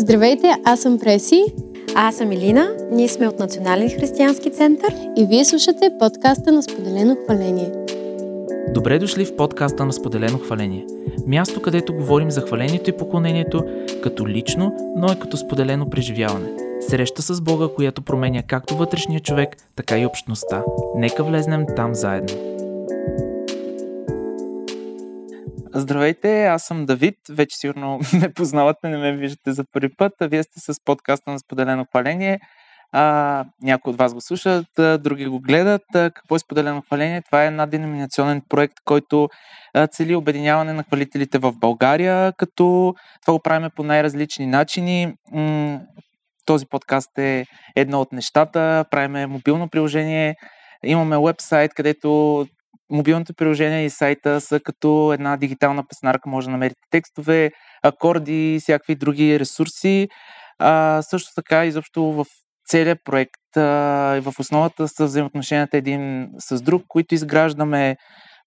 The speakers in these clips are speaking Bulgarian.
Здравейте, аз съм Преси. А аз съм Илина. Ние сме от Национален християнски център. И вие слушате подкаста на Споделено хваление. Добре дошли в подкаста на Споделено хваление. Място, където говорим за хвалението и поклонението като лично, но и като споделено преживяване. Среща с Бога, която променя както вътрешния човек, така и общността. Нека влезнем там заедно. Здравейте, аз съм Давид. Вече сигурно ме познавате, не ме виждате за първи път. А вие сте с подкаста на Споделено хваление. А, някои от вас го слушат, други го гледат. А, какво е Споделено хваление? Това е една деноминационен проект, който а, цели обединяване на хвалителите в България, като това го правим по най-различни начини. М- този подкаст е едно от нещата. Правиме мобилно приложение, имаме вебсайт, където мобилното приложение и сайта са като една дигитална песнарка. Може да намерите текстове, акорди и всякакви други ресурси. А, също така, изобщо в целият проект а, и в основата са взаимоотношенията един с друг, които изграждаме.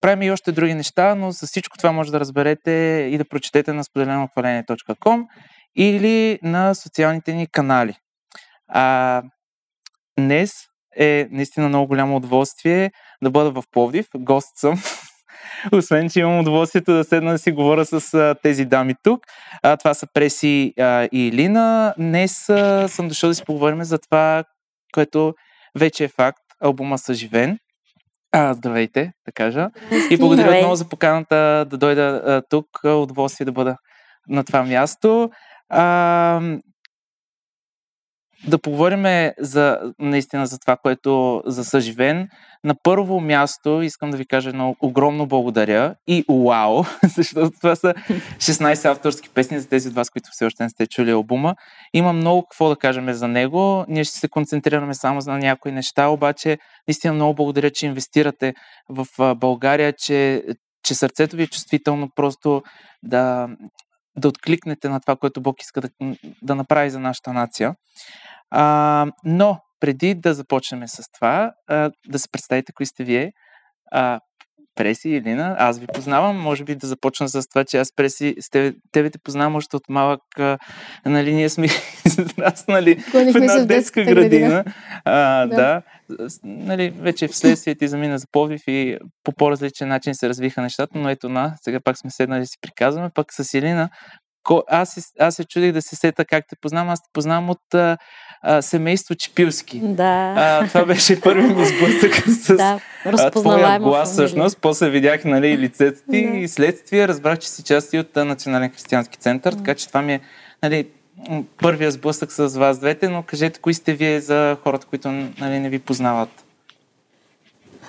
Правим и още други неща, но с всичко това може да разберете и да прочетете на споделенохваление.com или на социалните ни канали. А, днес е наистина много голямо удоволствие да бъда в Пловдив. Гост съм. Освен, че имам удоволствието да седна да си говоря с а, тези дами тук. А, това са Преси а, и Илина. Днес а, съм дошъл да си поговорим за това, което вече е факт. Албума Съживен. А, здравейте, да кажа. И благодаря Здравей. много за поканата да дойда а, тук. Удоволствие да бъда на това място. А, да поговорим за, наистина за това, което за съживен. На първо място искам да ви кажа едно огромно благодаря и уау, защото това са 16 авторски песни за тези от вас, които все още не сте чули албума. Има много какво да кажем за него. Ние ще се концентрираме само на някои неща, обаче наистина много благодаря, че инвестирате в България, че, че сърцето ви е чувствително просто да, да откликнете на това, което Бог иска да, да направи за нашата нация. А, но преди да започнем с това, а, да се представите кои сте вие. А, Преси и Лина, аз ви познавам, може би да започна с това, че аз Преси, с тебе, тебе те познавам още от малък, а, нали, ние сме израснали в една детска градина. градина. А, да. да. Нали, вече вследствие ти замина за Повдив и по по-различен начин се развиха нещата, но ето на, сега пак сме седнали да си приказваме, пък с Елина аз, аз се чудих да се сета как те познавам. Аз те познавам от а, а, семейство Чепилски. Да. А, това беше първи ми сблъсък с да, а, твоя глас всъщност. После видях нали, лицето ти да. и следствие разбрах, че си части от Национален християнски център, така че това ми е нали, първия сблъсък с вас двете, но кажете, кои сте вие за хората, които нали, не ви познават?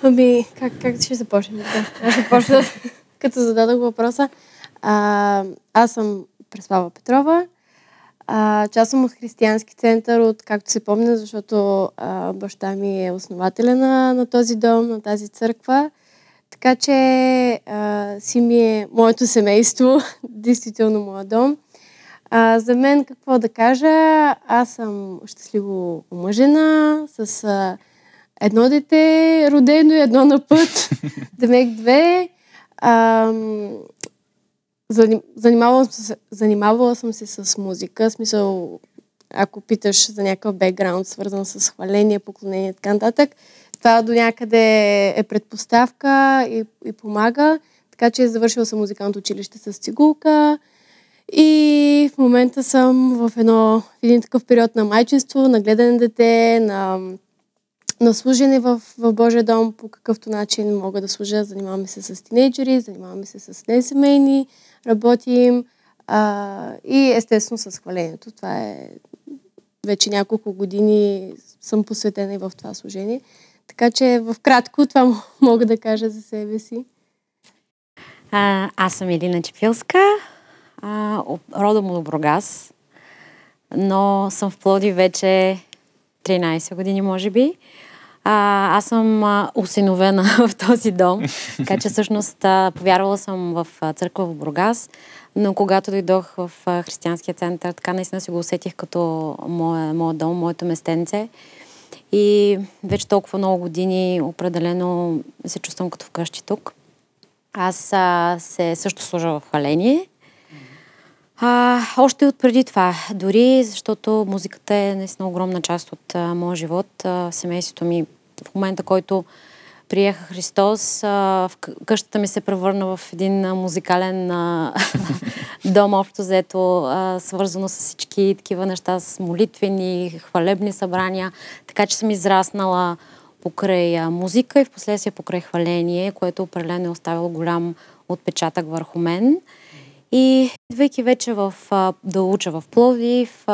Ами, как, как ще започнем? Да, аз започна, като зададох въпроса. А, аз съм Преслава Петрова. А, част съм от християнски център, от както се помня, защото а, баща ми е основателя на, на този дом, на тази църква. Така че а, си ми е моето семейство, действително моя дом. А, за мен какво да кажа, аз съм щастливо омъжена с а, едно дете родено и едно на път, демек две. А, Занимавала, занимавала съм се с музика, смисъл, ако питаш за някакъв бекграунд, свързан с хваление, поклонение и така нататък, това до някъде е предпоставка и, и помага. Така че завършила съм музикалното училище с цигулка и в момента съм в, едно, един такъв период на майчинство, на гледане дете, на, на служене в, в Божия дом, по какъвто начин мога да служа. Занимаваме се с тинейджери, занимаваме се с несемейни работим а, и естествено с хвалението. Това е вече няколко години съм посветена и в това служение. Така че в кратко това мога да кажа за себе си. А, аз съм Елина Чепилска, а, родом от Бургас, но съм в Плоди вече 13 години, може би. А, аз съм а, усиновена в този дом, така че всъщност а, повярвала съм в а, църква в Бургас, но когато дойдох в а, християнския център, така наистина си го усетих като моя, моя дом, моето местенце. И вече толкова много години определено се чувствам като вкъщи тук. Аз а, се също служа в хваление. А, още от преди това. Дори защото музиката е наистина огромна част от а, моя живот. А, семейството ми в момента, който приеха Христос, а, в къщата ми се превърна в един а, музикален а, дом, общо взето, свързано с всички такива неща, с молитвени, хвалебни събрания. Така че съм израснала покрай а, музика и в последствие покрай хваление, което определено е оставило голям отпечатък върху мен. И идвайки вече в, да уча в Пловдив,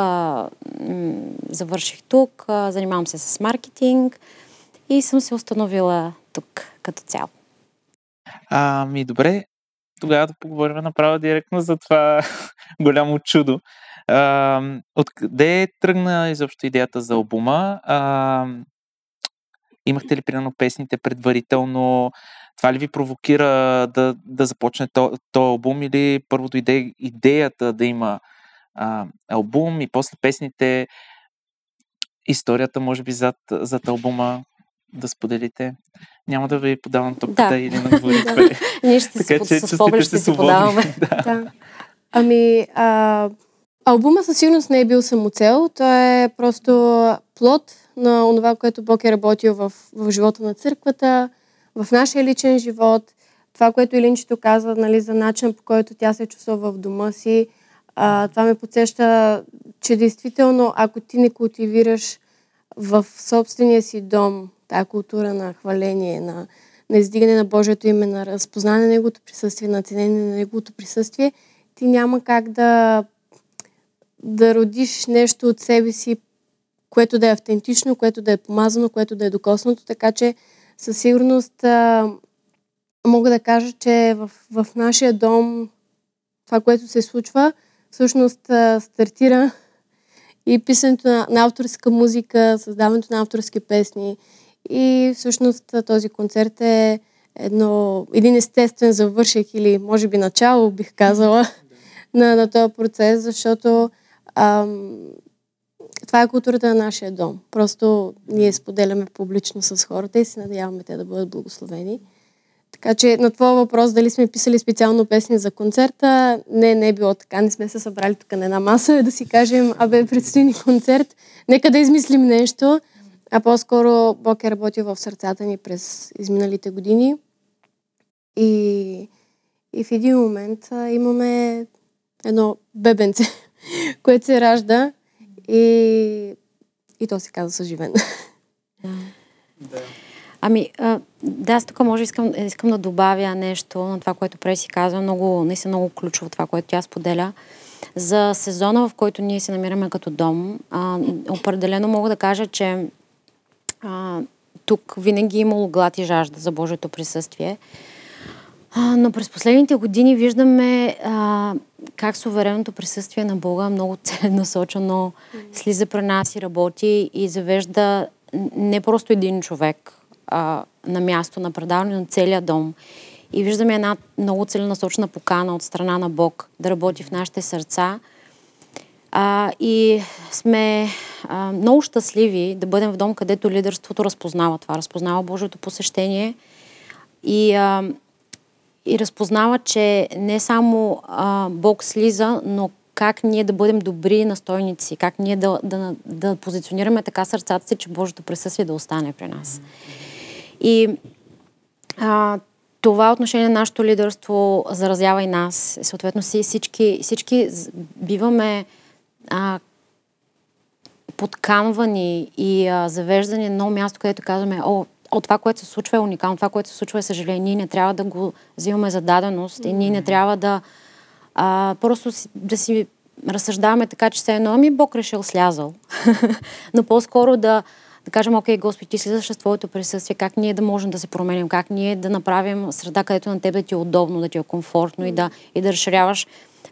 завърших тук, занимавам се с маркетинг и съм се установила тук като цяло. Ами добре, тогава да поговорим направо директно за това голямо чудо. Откъде тръгна изобщо идеята за албума? А, имахте ли примерно песните предварително? Това ли ви провокира да, да започне този то албум или първо дойде идеята да има а, албум и после песните, историята може би зад, зад албума да споделите? Няма да ви подавам топката да. или на говорите. Ние ще така, че, с поглед ще се подаваме. да. Ами, а, албума със сигурност не е бил самоцел. Той е просто плод на това, което Бог е работил в, в живота на църквата, в нашия личен живот. Това, което Илинчето каза нали, за начин по който тя се чувства в дома си, а, това ме подсеща, че действително, ако ти не култивираш в собствения си дом тази култура на хваление, на, на издигане на Божието име, на разпознане на Неговото присъствие, на ценение на Неговото присъствие, ти няма как да, да родиш нещо от себе си, което да е автентично, което да е помазано, което да е докоснато, така че със сигурност а, мога да кажа, че в, в нашия дом това, което се случва, всъщност а, стартира и писането на, на авторска музика, създаването на авторски песни. И всъщност този концерт е едно, един естествен завършек или може би начало, бих казала, на, на този процес, защото ам, това е културата на нашия дом. Просто ние споделяме публично с хората и се надяваме те да бъдат благословени. Така че на твоя въпрос дали сме писали специално песни за концерта, не, не е било така. Не сме се събрали тук на една маса да си кажем, абе, предстои ни концерт, нека да измислим нещо. А по-скоро Бог е работил в сърцата ни през изминалите години. И, и в един момент а, имаме едно бебенце, което се ражда и, и то се казва съживен. Да. Ами, а, да, аз тук може искам, искам да добавя нещо на това, което Преси казва. Много, наистина много ключово това, което тя споделя. За сезона, в който ние се намираме като дом, а, определено мога да кажа, че а, тук винаги е имало глад и жажда за Божието присъствие. А, но през последните години виждаме а, как суверенното присъствие на Бога много целенасочено слиза при нас и работи и завежда не просто един човек а, на място на предаване, но целият дом. И виждаме една много целенасочена покана от страна на Бог да работи в нашите сърца. А, и сме а, много щастливи да бъдем в дом, където лидерството разпознава това, разпознава Божието посещение и, а, и разпознава, че не само а, Бог слиза, но как ние да бъдем добри настойници, как ние да, да, да позиционираме така сърцата си, че Божието присъствие да остане при нас. И а, това отношение на нашето лидерство заразява и нас. Съответно си всички, всички биваме а, подканвани и а, завеждани на много място, където казваме, о, о, това, което се случва е уникално, това, което се случва е съжаление. Ние не трябва да го взимаме за даденост mm-hmm. и ние не трябва да а, просто си, да си разсъждаваме така, че се едно, ами Бог решил слязал. Но по-скоро да, да кажем, окей, Господи, ти слизаш с Твоето присъствие, как ние да можем да се променим, как ние да направим среда, където на теб да ти е удобно, да ти е комфортно mm-hmm. и, да, и да разширяваш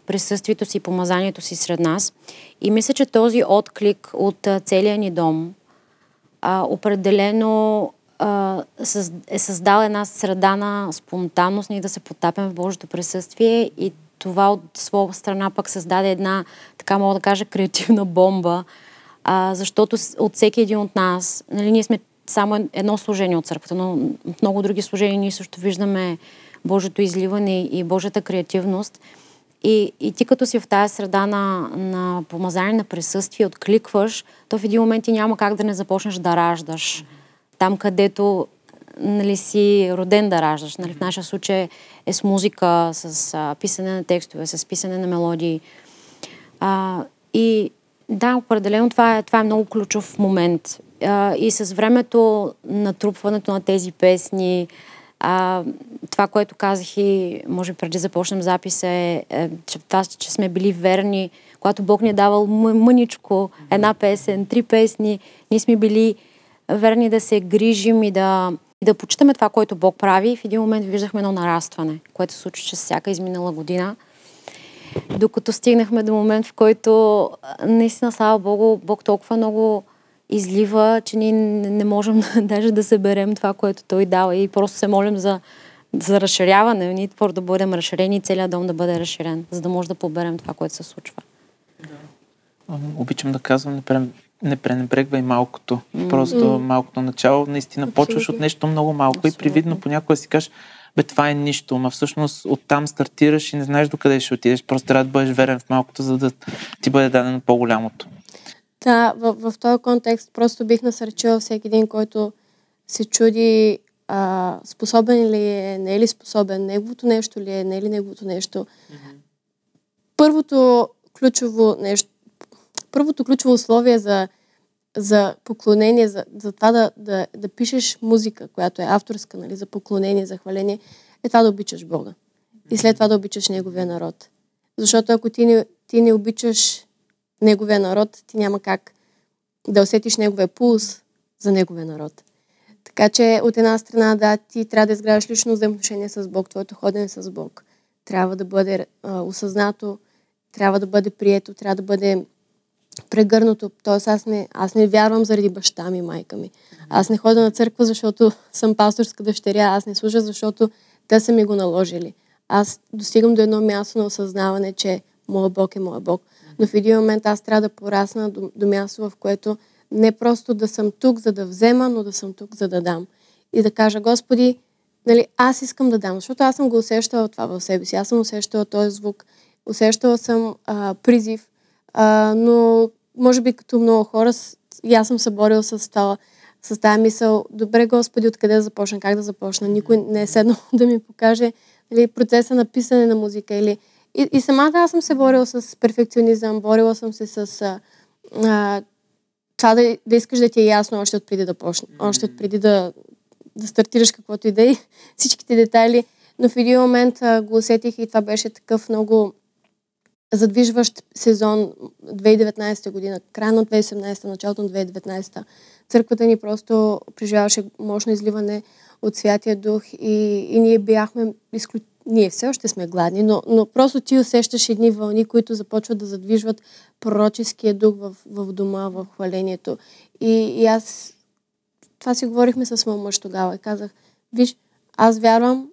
присъствието си, помазанието си сред нас. И мисля, че този отклик от целия ни дом а, определено е създал една среда на спонтанност, ние да се потапим в Божието присъствие и това от своя страна пък създаде една, така мога да кажа, креативна бомба, а, защото от всеки един от нас, нали, ние сме само едно служение от църквата, но в много други служения ние също виждаме Божието изливане и Божията креативност – И, и ти като си в тази среда на, на помазание на присъствие, откликваш, то в един момент ти няма как да не започнеш да раждаш. Там, където нали, си роден да раждаш. Нали, в нашия случай е с музика, с а, писане на текстове, с писане на мелодии. А, и да, определено това е, това е много ключов момент. А, и с времето, натрупването на тези песни, а, това, което казах и може преди започнем записа е, е това, че сме били верни, когато Бог ни е давал мъничко една песен, три песни, ние сме били верни да се грижим и да, и да почитаме това, което Бог прави. И в един момент виждахме едно нарастване, което се случи с всяка изминала година. Докато стигнахме до момент, в който наистина, слава Богу, Бог толкова много излива, че ние не можем даже да съберем това, което той дава и просто се молим за, за разширяване. Ние твърдо да бъдем разширени и целият дом да бъде разширен, за да може да поберем това, което се случва. Да. Обичам да казвам, не, прен, не пренебрегвай малкото. Mm. Просто малкото начало. Наистина Абсолютно. почваш от нещо много малко Абсолютно. и привидно понякога си кажеш, бе, това е нищо, ма всъщност оттам стартираш и не знаеш докъде ще отидеш. Просто трябва да бъдеш верен в малкото, за да ти бъде дадено по-голямото. Да, в, в този контекст просто бих насърчила всеки един, който се чуди а, способен ли е, не е ли способен, неговото нещо ли е, не е ли неговото нещо. Mm-hmm. Първото ключово нещо, първото ключово условие за, за поклонение, за, за това да, да, да пишеш музика, която е авторска, нали, за поклонение, за хваление, е това да обичаш Бога. И след това да обичаш Неговия народ. Защото ако ти не, ти не обичаш неговия народ, ти няма как да усетиш неговия пулс за неговия народ. Така че от една страна, да, ти трябва да изграждаш лично взаимоотношение с Бог, твоето ходене с Бог. Трябва да бъде а, осъзнато, трябва да бъде прието, трябва да бъде прегърнато. Тоест аз не, аз не вярвам заради баща ми, майка ми. Аз не ходя на църква, защото съм пасторска дъщеря. Аз не служа, защото те са ми го наложили. Аз достигам до едно място на осъзнаване, че моя Бог е моя Бог но в един момент аз трябва да порасна до, до място, в което не просто да съм тук, за да взема, но да съм тук, за да дам. И да кажа, Господи, нали, аз искам да дам, защото аз съм го усещала това в себе си. Аз съм усещала този звук, усещала съм а, призив, а, но може би като много хора, и аз съм се борила с това, с тази мисъл, добре, Господи, откъде да започна, как да започна. Никой не е седнал да ми покаже нали, процеса на писане на музика или и, и самата аз съм се борила с перфекционизъм, борила съм се с а, а, това да, да искаш да ти е ясно още от преди да почне, още от преди да, да стартираш каквото и да е, всичките детайли. Но в един момент а, го усетих и това беше такъв много задвижващ сезон 2019 година, края на 2018, началото на 2019. Църквата ни просто преживяваше мощно изливане от Святия Дух и, и ние бяхме изключително ние все още сме гладни, но, но просто ти усещаш едни вълни, които започват да задвижват пророческия дух в, в дома, в хвалението. И, и аз това си говорихме с моят мъж тогава и казах, виж, аз вярвам,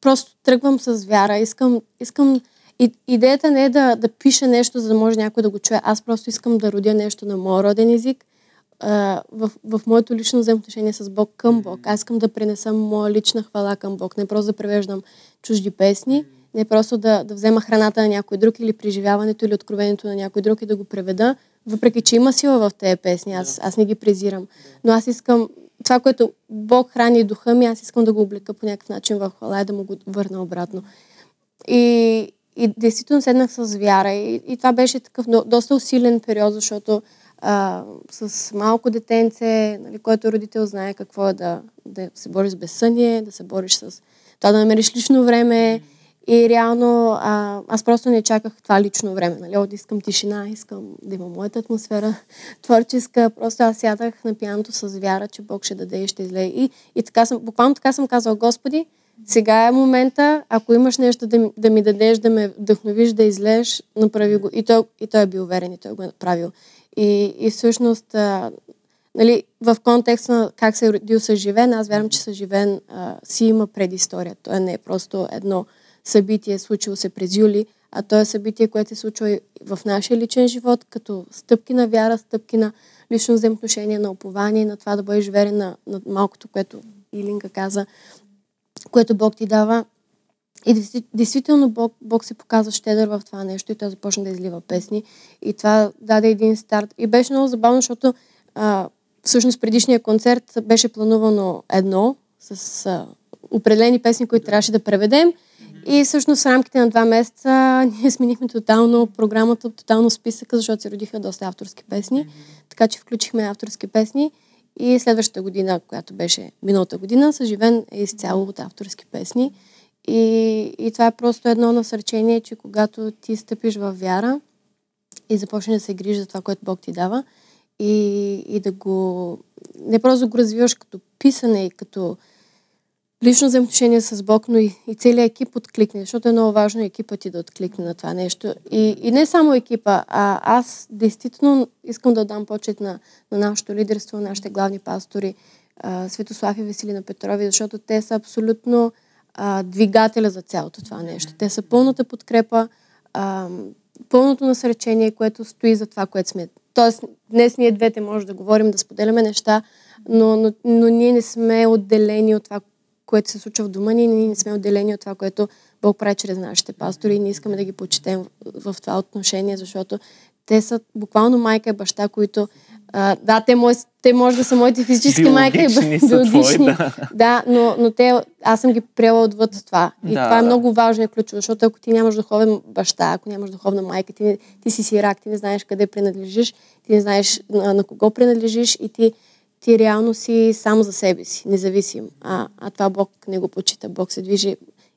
просто тръгвам с вяра, искам, искам и, идеята не е да, да пиша нещо, за да може някой да го чуе. Аз просто искам да родя нещо на моя роден език, в, в моето лично взаимоотношение с Бог към Бог. Аз искам да пренесам моя лична хвала към Бог. Не просто да превеждам чужди песни, не просто да, да взема храната на някой друг или преживяването или откровението на някой друг и да го преведа, въпреки че има сила в тези песни. Аз, аз не ги презирам. Но аз искам това, което Бог храни духа ми, аз искам да го облека по някакъв начин в хвала и да му го върна обратно. И, и действително седнах с вяра. И, и това беше такъв доста усилен период, защото а, с малко детенце, нали, който родител знае какво е да, да се бориш с безсъние, да се бориш с това да намериш лично време. И реално а, аз просто не чаках това лично време. Нали? От искам тишина, искам да има моята атмосфера творческа. Просто аз сядах на пианото с вяра, че Бог ще даде и ще излее. И, и така съм, буквално така съм казала, Господи, сега е момента, ако имаш нещо да, да ми дадеш, да ме вдъхновиш, да излезеш, направи го. И той, и той е бил уверен и той го е направил. И, и всъщност, а, нали, в контекста на как се е родил Съживен, аз вярвам, че Съживен а, си има предистория. Той не е просто едно събитие, случило се през юли, а то е събитие, което се случва и в нашия личен живот, като стъпки на вяра, стъпки на лично взаимоотношение, на упование, на това да бъдеш верен на, на малкото, което Илинка каза, което Бог ти дава. И действително Бог, Бог се показва щедър в това нещо и той започна да излива песни. И това даде един старт. И беше много забавно, защото а, всъщност предишния концерт беше планувано едно с а, определени песни, които трябваше да преведем. И всъщност в рамките на два месеца ние сменихме тотално програмата, тотално списъка, защото се родиха доста авторски песни. Така че включихме авторски песни. И следващата година, която беше миналата година, Съживен е изцяло от авторски песни. И, и това е просто едно насърчение, че когато ти стъпиш във вяра и започнеш да се грижи за това, което Бог ти дава, и, и да го не просто да го развиваш като писане и като лично взаимоотношение с Бог, но и, и целият екип откликне, защото е много важно екипът ти да откликне на това нещо. И, и не само екипа, а аз действително искам да отдам почет на, на нашето лидерство, на нашите главни пастори, а, Светослав и Веселина Петрови, защото те са абсолютно а, двигателя за цялото това нещо. Те са пълната подкрепа, а, пълното насречение, което стои за това, което сме. Тоест, днес ние двете може да говорим, да споделяме неща, но, но, но ние не сме отделени от това, което се случва в дома ни, ние не сме отделени от това, което Бог прави чрез нашите пастори и ние искаме да ги почетем в, в това отношение, защото те са буквално майка и баща, които а, да, те, мой, те може да са моите физически майка и биологични, да. да, но, но те, аз съм ги приела отвъд това. И да, това е много важно и ключово, защото ако ти нямаш духовен баща, ако нямаш духовна майка, ти, ти си сирак, ти не знаеш къде принадлежиш, ти не знаеш на, на кого принадлежиш и ти ти реално си само за себе си, независим. А, а това Бог не го почита. Бог се движи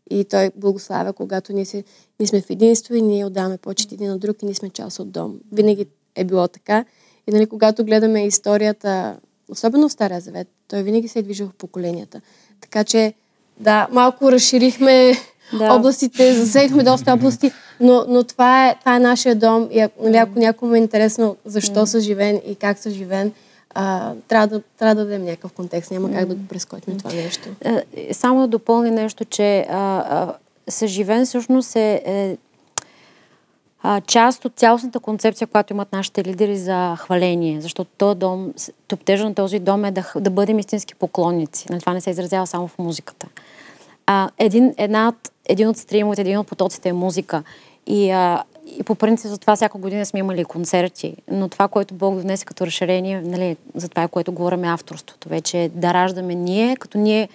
и Той благославя, когато ние, се, ние сме в единство и ние отдаваме почет един на друг и ние сме част от дом. Винаги е било така. И нали, когато гледаме историята, особено в Стария Завет, той винаги се е движил в поколенията. Така че, да, малко разширихме да. областите, засегнахме доста области, но, но това, е, това е нашия дом и нали, ако някому е интересно защо mm. са живен и как са живен, а, трябва, да, трябва да дадем някакъв контекст. Няма как да го прескочим това нещо. Е, само да допълни нещо, че а, а, съживен всъщност е, е а, част от цялостната концепция, която имат нашите лидери за хваление. Защото този дом, топтежа на този дом е да, да бъдем истински поклонници. На това не се изразява само в музиката. А, един, една, един от стримовете, един от потоците е музика. И а, и по принцип за това всяка година сме имали концерти, но това, което Бог донесе като разширение, нали, за това, което говорим е авторството. Вече да раждаме ние, като ние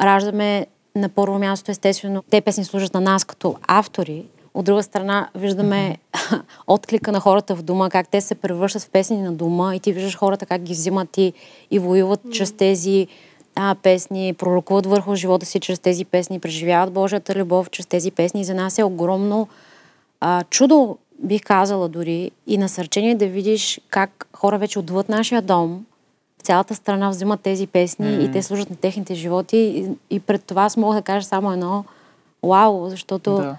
раждаме на първо място, естествено, те песни служат на нас като автори. От друга страна, виждаме mm-hmm. отклика на хората в дома, как те се превръщат в песни на дома и ти виждаш хората как ги взимат и, и воюват mm-hmm. чрез тези а, песни, пророкуват върху живота си чрез тези песни, преживяват Божията любов чрез тези песни. За нас е огромно а, чудо, бих казала дори, и насърчение да видиш как хора вече отвъд нашия дом, в цялата страна взимат тези песни mm. и те служат на техните животи. И, и пред това аз мога да кажа само едно вау, защото да.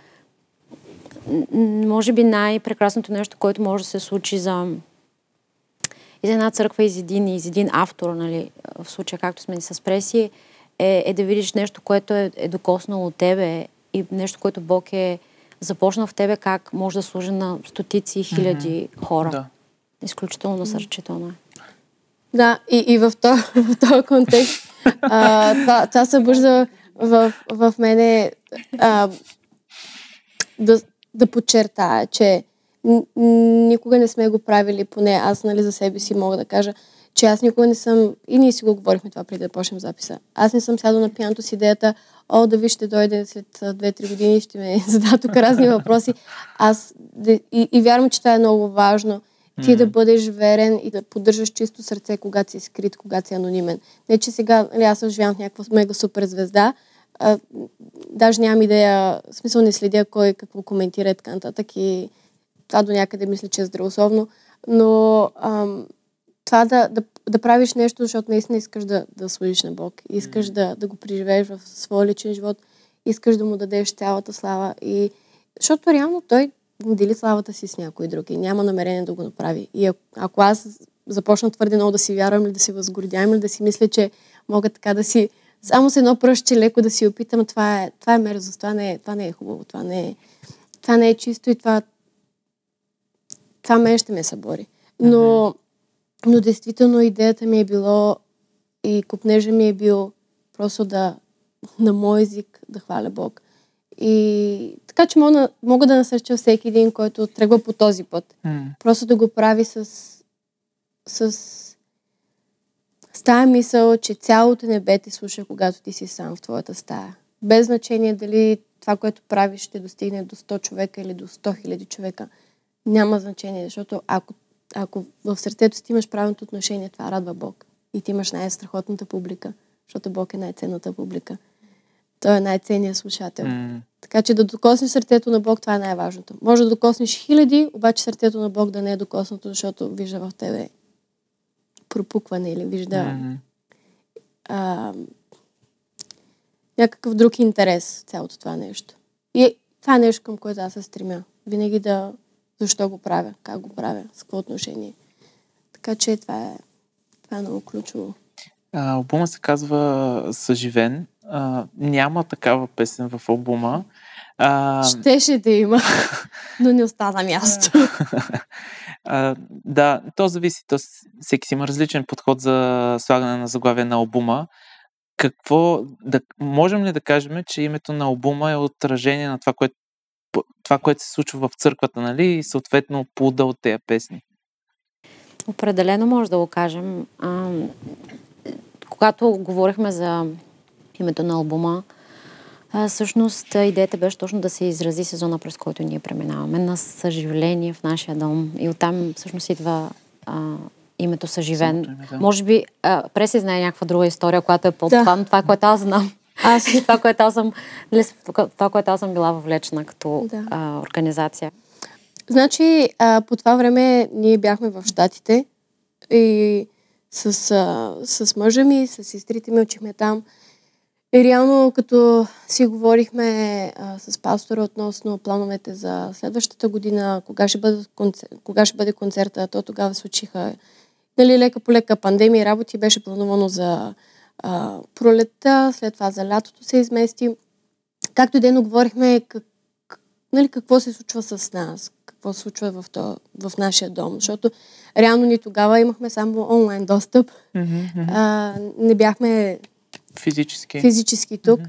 може би най-прекрасното нещо, което може да се случи за и за една църква, и за един, и за един автор, нали, в случая както сме с преси, е, е да видиш нещо, което е, е докоснало от тебе и нещо, което Бог е започна в тебе как може да служи на стотици и хиляди mm-hmm. хора. Да. Изключително насърчително е. Да, и, и в, този, този контекст а, това, това събужда в, в мене а, да, да подчертая, че никога не сме го правили, поне аз нали, за себе си мога да кажа, че аз никога не съм, и ние си го говорихме това преди да почнем записа, аз не съм сядала на пианото с идеята, о, да ви ще дойде след 2-3 години и ще ме зададе тук разни въпроси. Аз и, и вярвам, че това е много важно. Ти mm-hmm. да бъдеш верен и да поддържаш чисто сърце, когато си скрит, когато си анонимен. Не, че сега нали, аз живявам в някаква мега супер звезда, а, даже нямам идея, в смисъл не следя кой какво коментира и така нататък и това до някъде мисля, че е здравословно, но ам, това да, да, да правиш нещо, защото наистина искаш да, да служиш на Бог, искаш да, да го преживееш в своя личен живот, искаш да му дадеш цялата слава. И, защото реално той дели славата си с някой друг и няма намерение да го направи. И ако, ако аз започна твърде много да си вярвам или да си възгордявам или да си мисля, че мога така да си само с едно пръще леко да си опитам, това е, това е мерзост, това не е, това не е хубаво, това не е, това не е чисто и това, това мен ще ме събори. Но но действително идеята ми е било и купнежа ми е бил просто да на мой език да хваля Бог И така че мога, мога да насърча всеки един, който тръгва по този път. М, Просто да го прави с, с, с тая мисъл, че цялото небе те слуша, когато ти си сам в твоята стая. Без значение дали това, което правиш, ще достигне до 100 човека или до 100 хиляди човека. Няма значение, защото ако, ако в сърцето си имаш правилното отношение, това радва Бог. И ти имаш най-страхотната публика, защото Бог е най-ценната публика. Той е най-ценният слушател. м, Така че да докоснеш сърцето на Бог, това е най-важното. Може да докоснеш хиляди, обаче сърцето на Бог да не е докоснато, защото вижда в тебе пропукване или вижда м, а, някакъв друг интерес в цялото това нещо. И е- това е нещо, към което аз се стремя. Винаги да защо го правя, как го правя, с какво отношение. Така че това е, това е много ключово. А, албума се казва Съживен. А, няма такава песен в албума. А, Щеше да има, но не остана място. а, да, то зависи. То, всеки си има различен подход за слагане на заглавие на албума. Какво, да, можем ли да кажем, че името на албума е отражение на това, което, това, което се случва в църквата, нали? И съответно плода от тези песни. Определено може да го кажем. А, когато говорихме за името на албума, а, всъщност идеята беше точно да се изрази сезона, през който ние преминаваме, на съживление в нашия дом. И оттам всъщност идва а, името Съживен. Да. Може би а, Преси знае някаква друга история, която е по-това, но това, което аз знам. Аз И това, което аз съм, това, което аз съм била въвлечена като Да. а, организация. Значи, а, по това време ние бяхме в Штатите и с, а, с мъжа ми, с сестрите ми учихме там. И реално, като си говорихме а, с пастора относно плановете за следващата година, кога ще, бъде концер... кога ще бъде концерта, то тогава се учиха нали, лека по лека пандемия работи беше планувано за а, пролетта, след това за лятото се измести. Както и дено говорихме как, нали, какво се случва с нас, какво се случва в, то, в нашия дом, защото реално ни тогава имахме само онлайн достъп, мгм. а, не бяхме Физически. физически тук.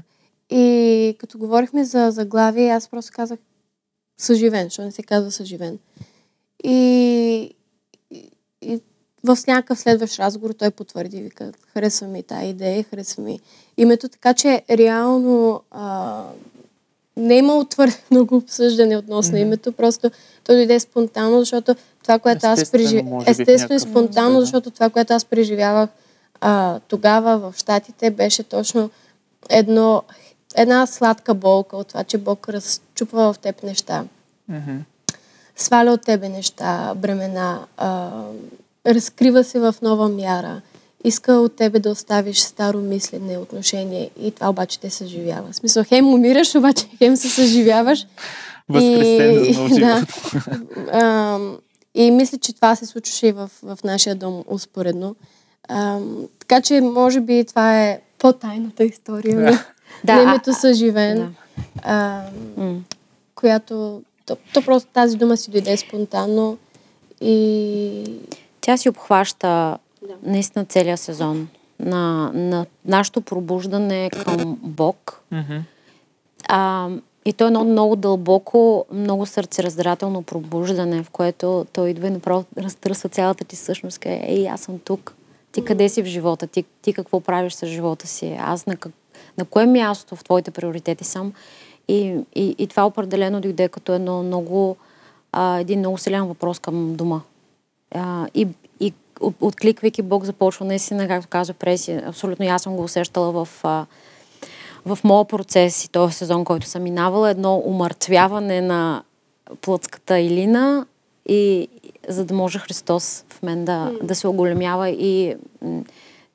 И като говорихме за заглавие, аз просто казах съживен, защото не се казва съживен. И, и, и в някакъв следващ разговор той потвърди, вика, харесва ми тази идея, харесва ми името, така че реално а, не е имало твърде много обсъждане относно Мгм. името, просто то дойде спонтанно, защото това, което аз Естествено, би, в естествено и спонтанно, защото това, което аз преживявах а, тогава в Штатите, беше точно едно, една сладка болка от това, че Бог разчупва в теб неща Мгм. сваля от тебе неща, бремена, а, разкрива се в нова мяра, иска от тебе да оставиш старо мислене, отношение и това обаче те съживява. В смисъл, хем умираш, обаче хем се съживяваш. Възкресен за нов да, а, и мисля, че това се случваше и в, в нашия дом успоредно. А, така че, може би, това е по-тайната история на, Да, името Съживен. Да. А, която то, то просто тази дума си дойде спонтанно и Тя си обхваща Да. наистина целия сезон на, на нашето пробуждане към Бог. Мгм. А, и то е едно много дълбоко, много сърцераздирателно пробуждане, в което той идва и направо разтърсва цялата ти същност. Каже, ей, аз съм тук. Ти къде си в живота? Ти, ти какво правиш с живота си? Аз на, как, на кое място в твоите приоритети съм? И, и, и това определено дойде като едно много, а, един много силен въпрос към дома. А, и, и от- откликвайки Бог започва наистина, както казва Преси, абсолютно аз съм го усещала в, а, в моя процес и този сезон, който съм минавала, едно умъртвяване на плътската Илина и за да може Христос в мен да, да се оголемява и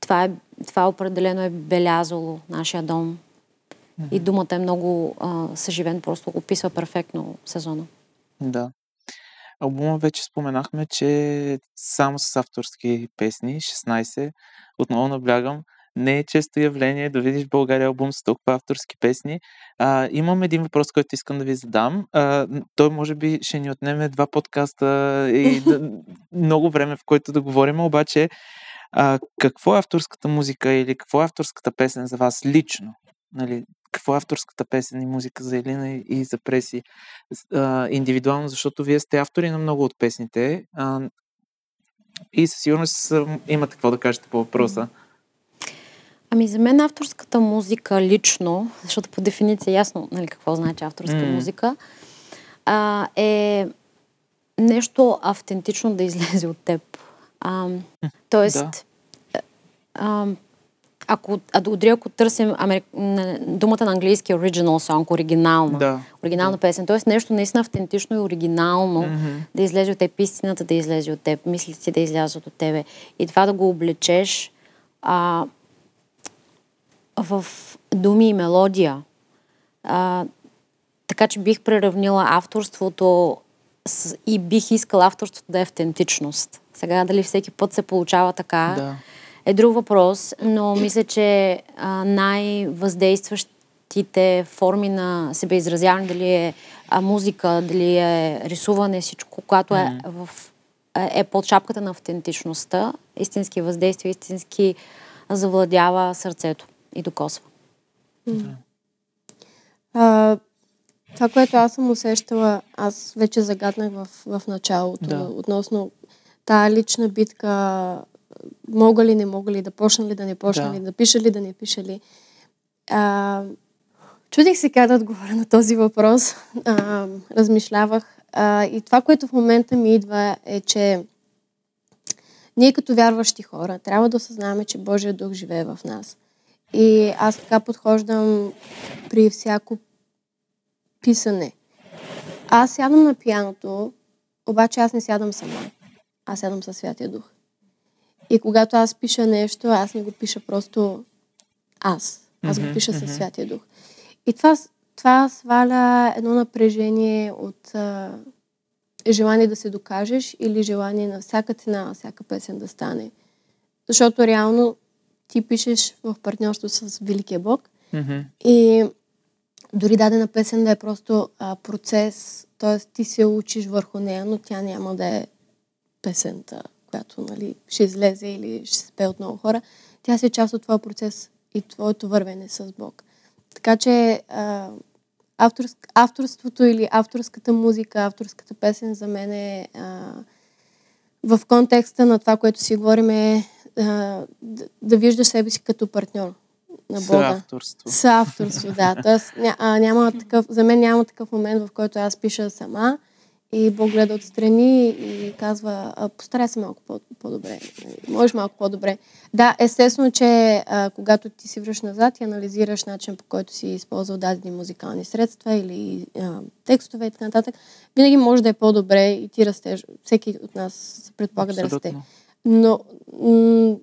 това, е, това определено е белязало нашия дом. И думата е много а, съживен, просто описва перфектно сезона. Да. Албума вече споменахме, че само с авторски песни, 16. Отново наблягам, не е често явление да видиш в България албум с толкова авторски песни. А, имам един въпрос, който искам да ви задам. А, той може би ще ни отнеме два подкаста и да, много време, в който да говорим, обаче а, какво е авторската музика или какво е авторската песен за вас лично? Нали, какво е авторската песен и музика за Елина и за Преси а, индивидуално, защото вие сте автори на много от песните а, и със сигурност имате какво да кажете по въпроса. Ами за мен авторската музика лично, защото по дефиниция е ясно нали, какво значи авторска mm. музика, а, е нещо автентично да излезе от теб. А, тоест, да. а, ако, а дори ако търсим амер... думата на английски original song, оригинална, да. оригинална да. песен, т.е. нещо наистина автентично и оригинално mm-hmm. да излезе от теб, истината да излезе от теб, мислите да излязат от тебе и това да го облечеш а, в думи и мелодия. А, така че бих преравнила авторството с, и бих искала авторството да е автентичност. Сега дали всеки път се получава така да. Е друг въпрос, но мисля, че най-въздействащите форми на себеизразяване, дали е музика, дали е рисуване, всичко, което е, в, е под шапката на автентичността, истински въздействие, истински завладява сърцето и докосва. Mm. А, това, което аз съм усещала, аз вече загаднах в, в началото, да. относно тая лична битка, мога ли, не мога ли, да почна ли, да не почна да. ли, да пиша ли, да не пиша ли. А, чудих се как да отговоря на този въпрос. А, размишлявах. А, и това, което в момента ми идва е, че ние като вярващи хора трябва да осъзнаваме, че Божия дух живее в нас. И аз така подхождам при всяко писане. Аз сядам на пияното, обаче аз не сядам сама. Аз сядам със Святия Дух. И когато аз пиша нещо, аз не го пиша просто аз. Аз го пиша със Святия Дух. И това, това сваля едно напрежение от а, желание да се докажеш или желание на всяка цена, всяка песен да стане. Защото реално ти пишеш в партньорство с Великия Бог mm-hmm. и дори дадена песен да е просто а, процес, т.е. ти се учиш върху нея, но тя няма да е песента, която нали, ще излезе или ще се пее от много хора. Тя си е част от твоя процес и твоето вървене с Бог. Така че а, авторск, авторството или авторската музика, авторската песен за мен е а, в контекста на това, което си говорим е а, да, да виждаш себе си като партньор на Бога. авторство. С авторство, да. Тоест, ня, а, няма такъв, за мен няма такъв момент, в който аз пиша сама и Бог гледа отстрани и казва, постарай се малко по- по-добре. Можеш малко по-добре. Да, естествено, че а, когато ти си връщаш назад и анализираш начин по който си използвал дадени музикални средства или а, текстове и така нататък, винаги може да е по-добре и ти растеш. Всеки от нас се предполага да расте. Но м-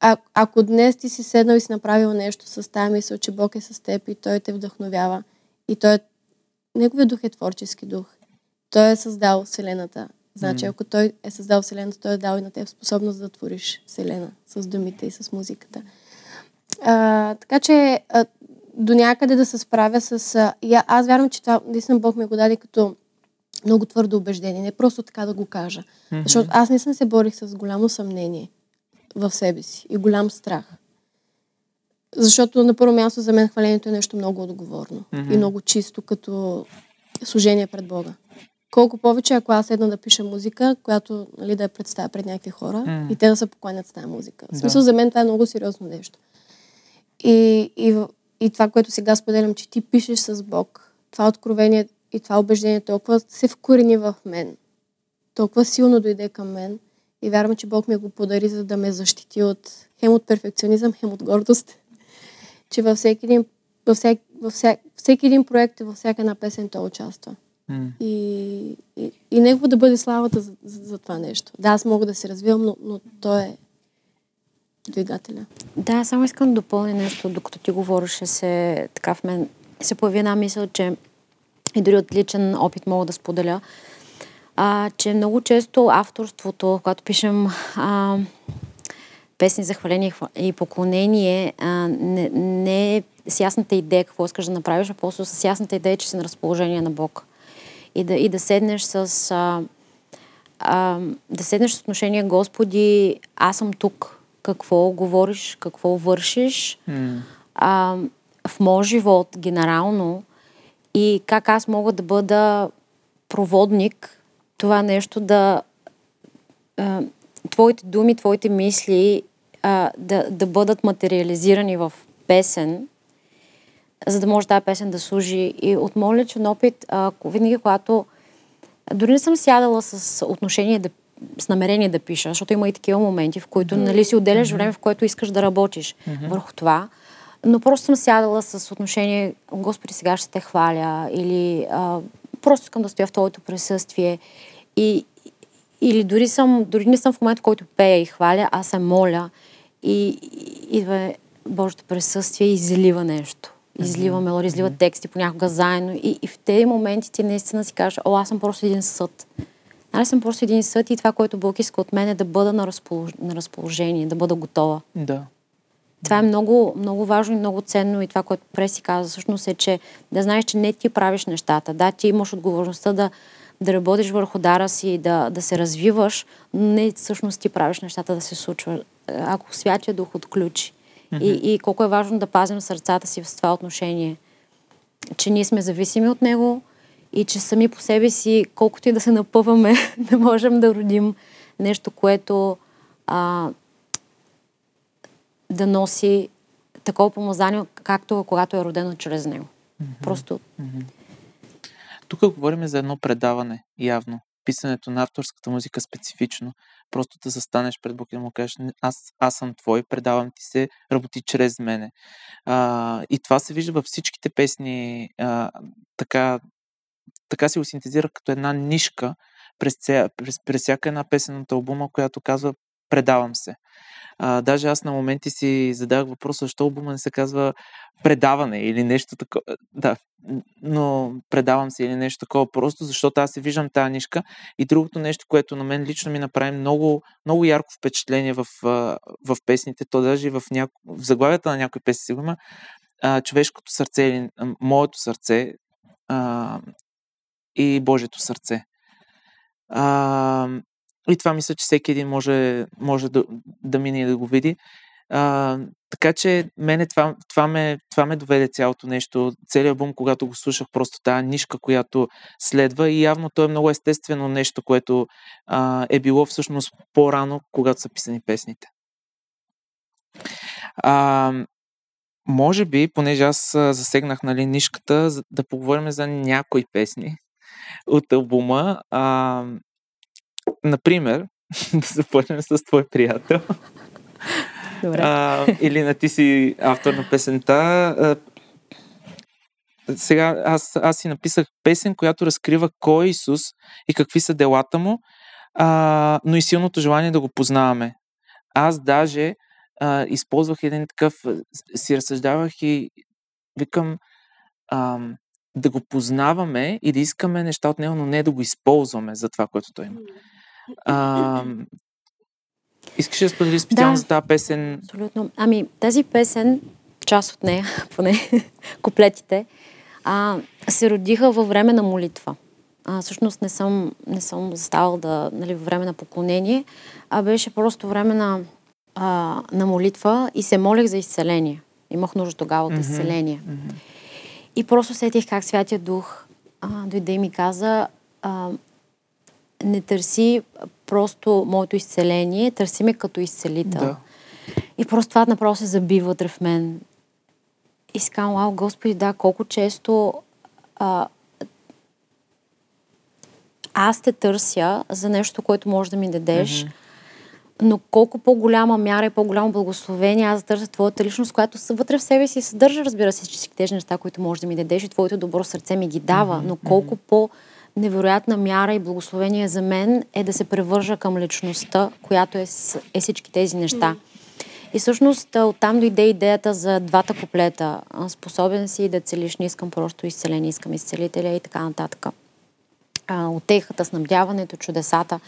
а, ако днес ти си седнал и си направил нещо с тази мисъл, че Бог е с теб и Той те вдъхновява и Той е... Неговият дух е творчески дух. Той е създал Вселената. Значи, mm. ако Той е създал Вселената, Той е дал и на теб способност да твориш Вселена с думите и с музиката. А, така че а, до някъде да се справя с... А, и аз вярвам, че това наистина Бог ми го даде като много твърдо убеждение. Не просто така да го кажа. Mm-hmm. Защото аз не съм се борих с голямо съмнение в себе си и голям страх. Защото на първо място за мен хвалението е нещо много отговорно mm-hmm. и много чисто като служение пред Бога. Колко повече, ако аз седна да пиша музика, която нали, да я представя пред някакви хора mm. и те да се поклонят с тази музика. В смисъл, да. за мен това е много сериозно нещо. И, и, и това, което сега споделям, че ти пишеш с Бог, това откровение и това убеждение толкова се вкорени в мен, толкова силно дойде към мен – и вярвам, че Бог ми го подари, за да ме защити от хем от перфекционизъм, хем от гордост. че във всеки един, във всек, във всек, всеки един проект и във всяка една песен той участва. И, и, и него да бъде славата за, за, за това нещо. Да, аз мога да се развивам, но, но той е двигателя. Да, само искам да допълня нещо, докато ти говореше се, така в мен се появи една мисъл, че и дори от личен опит мога да споделя, а, че много често авторството, когато пишем а, песни за хваление и поклонение, а, не, не е с ясната идея какво искаш да направиш, а просто с ясната идея, че си на разположение на Бог. И да, и да седнеш с... А, а, да седнеш с отношение, Господи, аз съм тук. Какво говориш, какво вършиш. Mm. А, в моят живот генерално и как аз мога да бъда проводник това нещо да а, твоите думи, твоите мисли а, да, да бъдат материализирани в песен, за да може тази песен да служи. И от моят личен опит, ако винаги когато дори не съм сядала с отношение да с намерение да пиша, защото има и такива моменти, в които mm-hmm. нали, си отделяш mm-hmm. време, в което искаш да работиш mm-hmm. върху това. Но просто съм сядала с отношение, Господи, сега ще те хваля, или а, просто искам да стоя в твоето присъствие. И, или дори, съм, дори не съм в момента, в който пея и хваля, аз се моля и идва Божието присъствие и излива нещо. Излива mm-hmm. мелодия, излива тексти понякога заедно. И, и в тези моменти ти наистина си кажеш, о, аз съм просто един съд. Аз съм просто един съд и това, което Бог иска от мен е да бъда на, разполож... на разположение, да бъда готова. Да. Това е много, много важно и много ценно и това, което Преси каза всъщност е, че да знаеш, че не ти правиш нещата. Да, ти имаш отговорността да, да работиш върху дара си, да, да се развиваш, но не всъщност ти правиш нещата да се случва. Ако Святия Дух отключи. Mm-hmm. И, и колко е важно да пазим сърцата си в това отношение. Че ние сме зависими от Него и че сами по себе си, колкото и да се напъваме, не можем да родим нещо, което а, да носи такова помазание, както когато е родено чрез него. Mm-hmm. Просто. Mm-hmm. Тук говорим за едно предаване, явно. Писането на авторската музика специфично. Просто да застанеш пред Бог и да му кажеш, аз, аз съм твой, предавам ти се, работи чрез мене. А, и това се вижда във всичките песни, а, така, така си го синтезира като една нишка през, през, през всяка една песен от албума, която казва предавам се. А, даже аз на моменти си задах въпроса, защо албума не се казва предаване или нещо такова. Да, но предавам се или нещо такова, просто защото аз се виждам тази нишка. И другото нещо, което на мен лично ми направи много, много ярко впечатление в, в песните, то даже и в, няко... в заглавията на някои песни си има, а, човешкото сърце или моето сърце а, и Божието сърце. А, и това мисля, че всеки един може, може да, да мине и да го види. А, така че мене това, това, ме, това ме доведе цялото нещо. Целият бум, когато го слушах, просто тази нишка, която следва и явно то е много естествено нещо, което а, е било всъщност по-рано, когато са писани песните. А, може би, понеже аз засегнах нали, нишката, да поговорим за някои песни от албума. А, Например, да започнем с твой приятел. Добре. А, или на ти си автор на песента. А, сега аз, аз си написах песен, която разкрива кой е Исус и какви са делата му, а, но и силното желание да го познаваме. Аз даже а, използвах един такъв, си разсъждавах и викам а, да го познаваме и да искаме неща от него, но не да го използваме за това, което той има. А, искаш да сподели специално да, за тази песен? Абсолютно. Ами, тази песен, част от нея, поне куплетите, а, се родиха във време на молитва. А, всъщност не съм, не съм заставал да, нали, във време на поклонение, а беше просто време на, а, на молитва и се молех за изцеление. Имах нужда тогава от изцеление. Mm-hmm. И просто сетих как Святия Дух а, дойде и ми каза, а, не търси просто моето изцеление, търси ме като изцелител. Да. И просто това направо се заби вътре в мен. И си казвам, вау, Господи, да, колко често а, аз те търся за нещо, което можеш да ми дадеш, mm-hmm. но колко по-голяма мяра и по-голямо благословение аз търся твоята личност, която вътре в себе си съдържа, разбира се, всички тези неща, които можеш да ми дадеш и твоето добро сърце ми ги дава, mm-hmm. но колко mm-hmm. по- невероятна мяра и благословение за мен е да се превържа към личността, която е, е всички тези неща. И всъщност оттам дойде идеята за двата куплета. Способен си да целиш, не искам просто изцеление, искам изцелителя и така нататък. Отехата, снабдяването, чудесата.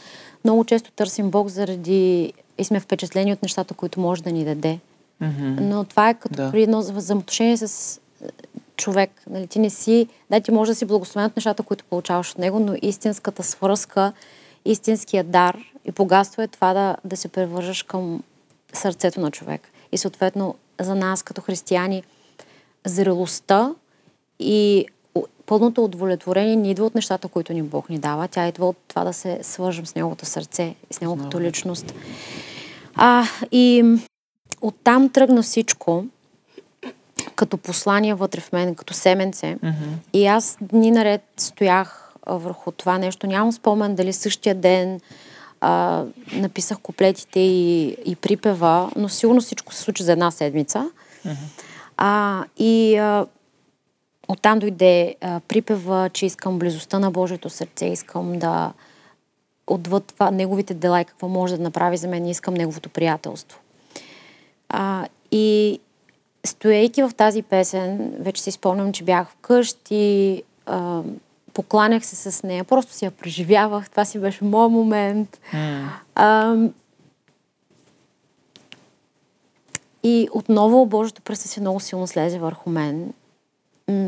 Много често търсим Бог заради и сме впечатлени от нещата, които може да ни даде. Mm-hmm. Но това е като да. при едно взаимоотношение с човек. Нали, ти не си, да, ти може да си благословен от нещата, които получаваш от него, но истинската свръзка, истинския дар и богатство е това да, да се превържаш към сърцето на човек. И съответно за нас като християни зрелостта и пълното удовлетворение не идва от нещата, които ни Бог ни дава. Тя идва от това да се свържем с Неговото сърце, с Него като личност. А, и оттам тръгна всичко като послание вътре в мен, като семенце. Mm-hmm. И аз дни наред стоях върху това нещо. Нямам спомен дали същия ден а, написах куплетите и, и припева, но сигурно всичко се случи за една седмица. Mm-hmm. А, и а, оттам дойде а, припева, че искам близостта на Божието сърце, искам да отвъд това, неговите дела и какво може да направи за мен, искам неговото приятелство. А, и стоейки в тази песен, вече си спомням, че бях вкъщи, а, покланях се с нея, просто си я преживявах, това си беше моят момент. Mm. А, и отново Божието присъствие много силно слезе върху мен,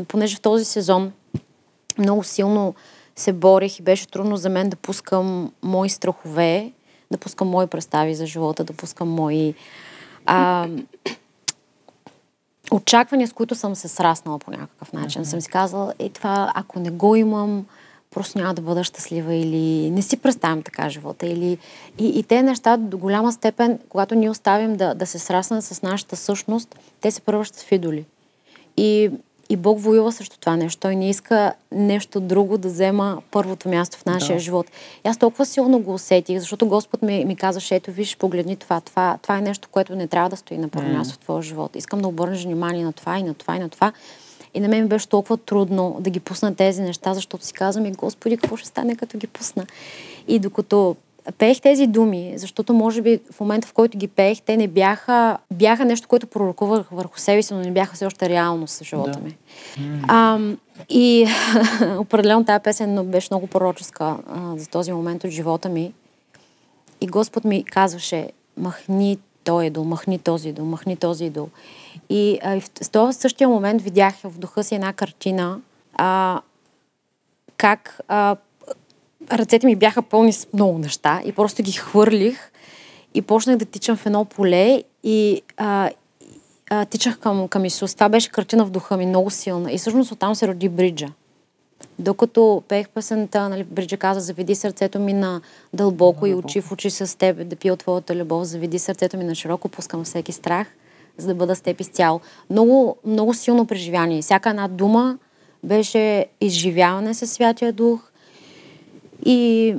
понеже в този сезон много силно се борих и беше трудно за мен да пускам мои страхове, да пускам мои представи за живота, да пускам мои а, очаквания, с които съм се сраснала по някакъв начин. Mm-hmm. Съм си казала, е това, ако не го имам, просто няма да бъда щастлива или не си представям така живота. Или... И, и те неща до голяма степен, когато ние оставим да, да се сраснат с нашата същност, те се превръщат в идоли. И и Бог воюва срещу това нещо. Той не иска нещо друго да взема първото място в нашия да. живот. И аз толкова силно го усетих, защото Господ ми, ми казаше, ето виж, погледни това. това. Това е нещо, което не трябва да стои на първо място в твоя живот. Искам да обърнеш внимание на това и на това и на това. И на мен ми беше толкова трудно да ги пусна тези неща, защото си казвам, и Господи, какво ще стане като ги пусна? И докато пеех тези думи, защото може би в момента, в който ги пеех, те не бяха, бяха нещо, което пророкувах върху себе си, но не бяха все още реалност в живота да. ми. А, и определено тази песен беше много пророческа а, за този момент от живота ми. И Господ ми казваше, махни този идол, махни този идол, махни този идол. И, а, и в, в този същия момент видях в духа си една картина, а, как а, ръцете ми бяха пълни с много неща и просто ги хвърлих и почнах да тичам в едно поле и а, а, тичах към, към Исус. Това беше картина в духа ми, много силна. И всъщност оттам се роди Бриджа. Докато пеех песента, нали, Бриджа каза, заведи сърцето ми на дълбоко и очи в очи с теб, да пия от твоята любов, заведи сърцето ми на широко, пускам всеки страх, за да бъда с теб изцяло. Много, много силно преживяние. Всяка една дума беше изживяване със Святия Дух, и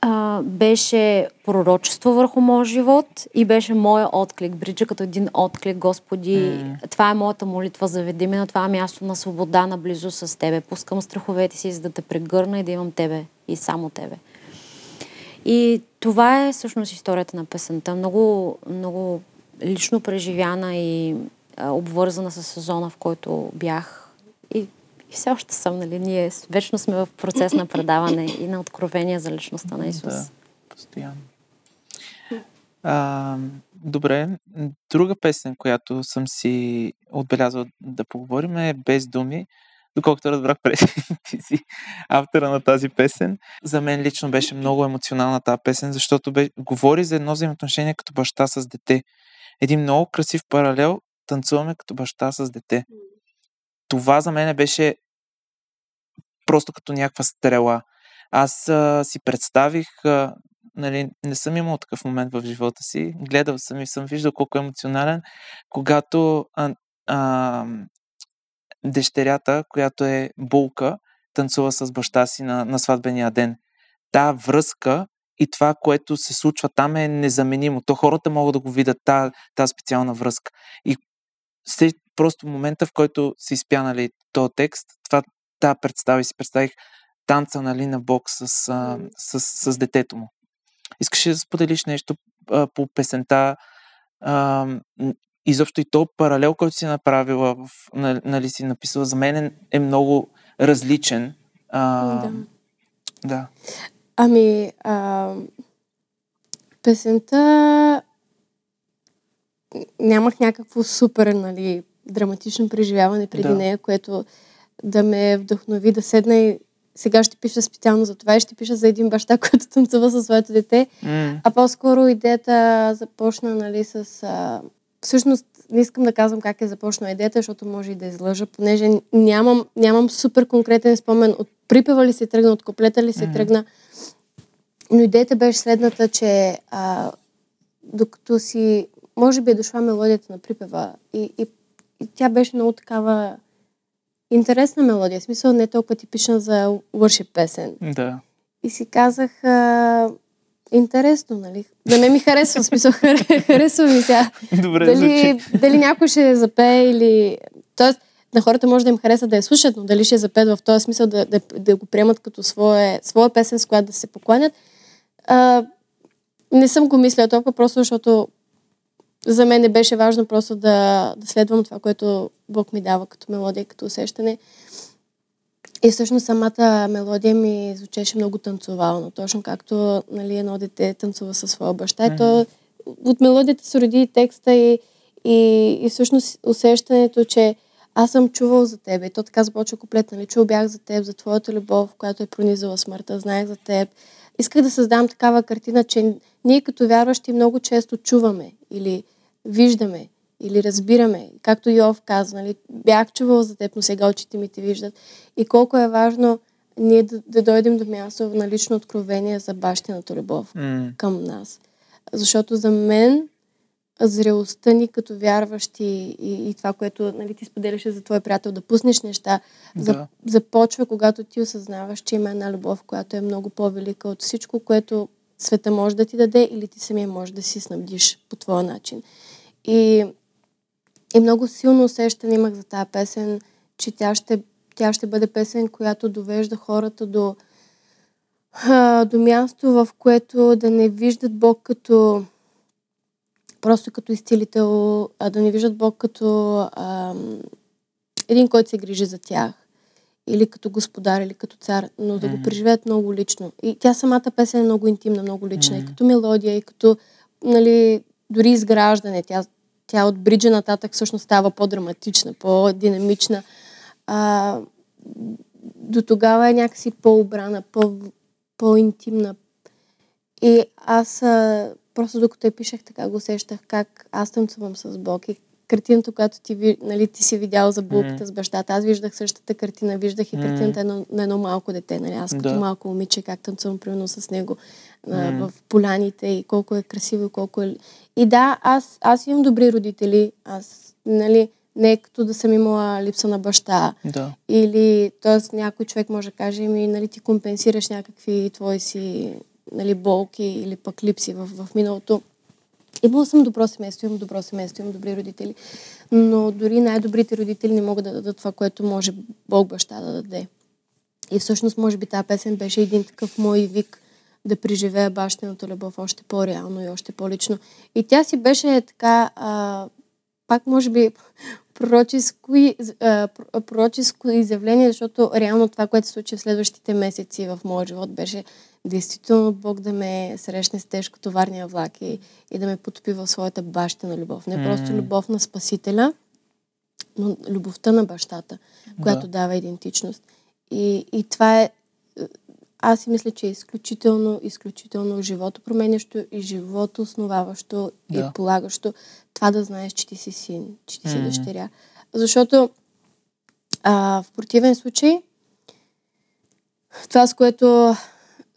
а, беше пророчество върху моят живот и беше моя отклик. Бриджа като един отклик, Господи, mm. това е моята молитва, заведи ме на това място на свобода, наблизо с Тебе. Пускам страховете си, за да те прегърна и да имам Тебе и само Тебе. И това е всъщност историята на песента. Много, много лично преживяна и а, обвързана с сезона, в който бях. И все още съм, нали? Ние вечно сме в процес на предаване и на откровение за личността на Исус. Да, постоянно. А, добре. Друга песен, която съм си отбелязал да поговорим е Без думи. Доколкото разбрах преди ти си автора на тази песен. За мен лично беше много емоционална тази песен, защото бе, говори за едно взаимоотношение като баща с дете. Един много красив паралел танцуваме като баща с дете. Това за мен беше просто като някаква стрела. Аз а, си представих, а, нали, не съм имал такъв момент в живота си, гледал съм и съм виждал колко е емоционален, когато а, а, дъщерята, която е булка, танцува с баща си на, на сватбения ден. Та връзка и това, което се случва там е незаменимо. То хората могат да го видят, тази та специална връзка. И след просто момента, в който си изпя нали, този текст, това тази представа и си представих танца нали, на Бог с, с, с, с детето му. Искаш да споделиш нещо а, по песента, а, изобщо и то паралел, който си направила, в, нали си написала, за мен е много различен. А, да. да. Ами, а, песента нямах някакво супер, нали, драматично преживяване преди да. нея, което да ме вдъхнови да седна и сега ще пиша специално за това и ще пиша за един баща, който танцува със своето дете. Mm. А по-скоро идеята започна нали, с... А, всъщност не искам да казвам как е започнала идеята, защото може и да излъжа, понеже нямам, нямам супер конкретен спомен от припева ли се тръгна, от куплета ли се mm-hmm. тръгна. Но идеята беше следната, че а, докато си, може би е дошла мелодията на припева и, и, и тя беше много такава интересна мелодия, в смисъл не толкова типична за worship песен. Да. И си казах, а, интересно, нали? Да не ми харесва, в смисъл харесва ми сега. Добре дали, дали някой ще запее или... Тоест, на хората може да им хареса да я слушат, но дали ще запеят в този смисъл да, да, да го приемат като своя, своя песен, с която да се покланят. А, не съм го мисля толкова, просто защото за мен не беше важно просто да, да следвам това, което Бог ми дава като мелодия, като усещане. И всъщност самата мелодия ми звучеше много танцовално, точно както нали, едно дете танцува със своя баща. Mm-hmm. То, от мелодията се роди и текста и, и, и всъщност усещането, че аз съм чувал за теб. И то така започва куплет, нали? Чул бях за теб, за твоята любов, която е пронизала смъртта, знаех за теб. Исках да създам такава картина, че ние като вярващи много често чуваме или виждаме или разбираме, както Йов каза, нали, бях чувал за теб, но сега очите ми те виждат. И колко е важно ние да, да дойдем до място на лично откровение за бащината любов mm. към нас. Защото за мен зрелостта ни като вярващи и, и това, което нали, ти споделяше за твой приятел, да пуснеш неща, да. започва, когато ти осъзнаваш, че има една любов, която е много по-велика от всичко, което света може да ти даде или ти самия може да си снабдиш по твоя начин. И, и много силно усещане имах за тази песен, че тя ще, тя ще бъде песен, която довежда хората до, а, до място, в което да не виждат Бог като просто като изцелител, а да не виждат Бог като а, един, който се грижи за тях. Или като господар, или като цар, но да mm-hmm. го преживеят много лично. И тя самата песен е много интимна, много лична. Mm-hmm. И като мелодия, и като нали, дори изграждане. Тя, тя от бриджа нататък всъщност става по-драматична, по-динамична. А, до тогава е някакси по-обрана, по, по-интимна. И аз а, просто докато я пишех, така го усещах как аз танцувам с Бог и картината, която ти, нали, ти си видял за булката mm. с бащата. Аз виждах същата картина, виждах и картината mm. на едно малко дете. Нали? Аз като да. малко момиче, как танцувам примерно с него mm. в поляните и колко е красиво, колко е... И да, аз, аз имам добри родители. Аз, нали, не е като да съм имала липса на баща. Да. Или, т.е. някой човек може да каже ми, нали, ти компенсираш някакви твои си нали, болки или пък липси в, в миналото. Имала съм добро семейство, имам добро семейство, имам добри родители, но дори най-добрите родители не могат да дадат това, което може Бог баща да даде. И всъщност, може би, тази песен беше един такъв мой вик да преживея бащината любов още по-реално и още по-лично. И тя си беше така, а, пак може би, пророческо, а, пророческо изявление, защото реално това, което се случи в следващите месеци в моя живот, беше действително Бог да ме срещне с тежко товарния влак и, и да ме потопи в своята бащина любов. Не просто любов на Спасителя, но любовта на бащата, която да. дава идентичност. И, и това е, аз си мисля, че е изключително, изключително живото променящо и живото основаващо да. и полагащо това да знаеш, че ти си син, че ти си mm-hmm. дъщеря. Защото а, в противен случай това, с което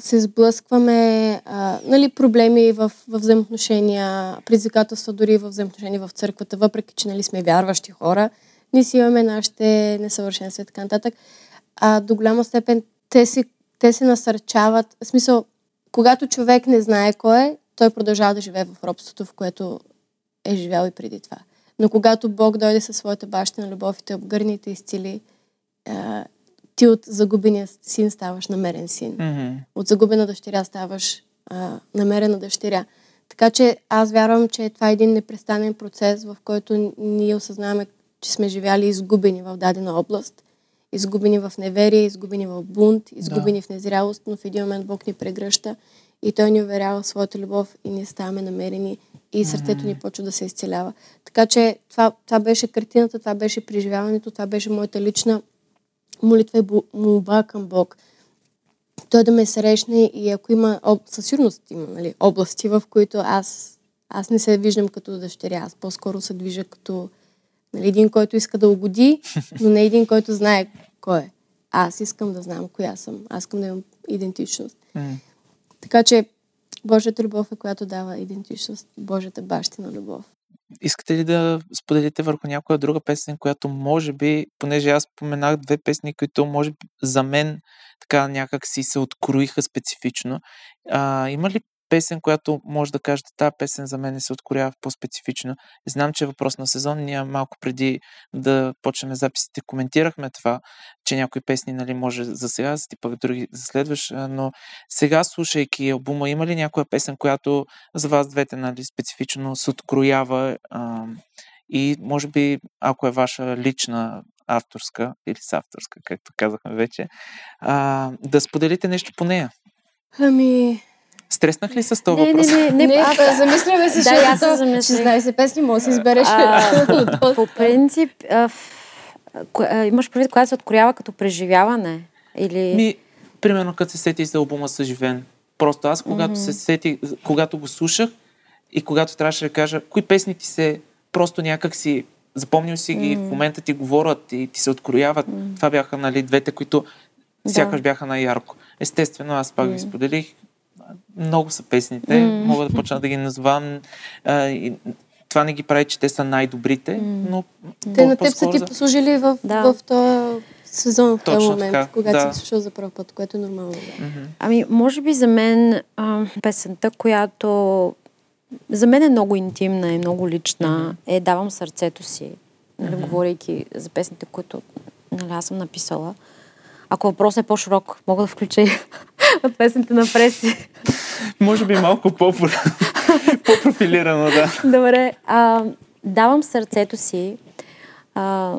се сблъскваме, а, нали, проблеми в, в взаимоотношения, предизвикателства дори в взаимоотношения в църквата, въпреки че нали, сме вярващи хора, ние си имаме нашите несъвършенства и така нататък. А до голяма степен те се, те се насърчават. В смисъл, когато човек не знае кой е, той продължава да живее в робството, в което е живял и преди това. Но когато Бог дойде със своята бащина любов и те обгърне и те изцели, ти от загубения син ставаш намерен син. Mm-hmm. От загубена дъщеря ставаш а, намерена дъщеря. Така че аз вярвам, че това е един непрестанен процес, в който ние осъзнаваме, че сме живяли изгубени в дадена област. Изгубени в неверие, изгубени в бунт, изгубени да. в незрялост, но в един момент Бог ни прегръща и Той ни уверява в своята любов и ние ставаме намерени и сърцето ни почва да се изцелява. Така че това, това беше картината, това беше преживяването, това беше моята лична молитва и молба към Бог. Той да ме срещне и ако има, със сигурност има нали, области, в които аз аз не се виждам като дъщеря, аз по-скоро се движа като нали, един, който иска да угоди, но не един, който знае кой е. Аз искам да знам коя съм. Аз искам да имам идентичност. М. Така че Божията любов е която дава идентичност. Божията бащина любов. Искате ли да споделите върху някоя друга песен, която може би, понеже аз споменах две песни, които може би за мен така някак си се откроиха специфично. А, има ли песен, която може да кажете, тази песен за мен се откроява по-специфично? Знам, че е въпрос на сезон. Ние малко преди да почнем записите коментирахме това, че някои песни нали, може за сега си пък други за следваш, а, но сега слушайки албума, има ли някоя песен, която за вас двете нали, специфично се откроява а, и може би, ако е ваша лична авторска или с авторска, както казахме вече, а, да споделите нещо по нея. Ами, Стреснах ли с този Не, не, въпрос? не, не, не, аз, замисляме се, Да, аз се защото замислих. 16 песни може да си избереш. А, по принцип, а, а, имаш предвид, която се откроява като преживяване? Или... Ми, примерно, като се сетих за албума Съживен. Просто аз, когато се сетих, когато го слушах и когато трябваше да кажа, кои песни ти се просто някак си запомнил си ги, в момента ти говорят и ти се открояват. Това бяха, нали, двете, които сякаш бяха най-ярко. Естествено, аз пак ви споделих. Много са песните, мога да почна да ги назвам. А, и, това не ги прави, че те са най-добрите, но Те на теб са ти послужили в, Да. в този сезон, в този Точно момент, така, когато да. си слушал за първ път, което е нормално. Да. Ами, може би за мен а, песента, която за мен е много интимна и много лична, е Давам сърцето си, нали, говорейки за песните, които нали, аз съм написала. Ако въпросът е по-широк, мога да включа и от песните на Преси. Може би малко по- по-профилирано, да. Добре. А, давам сърцето си. А,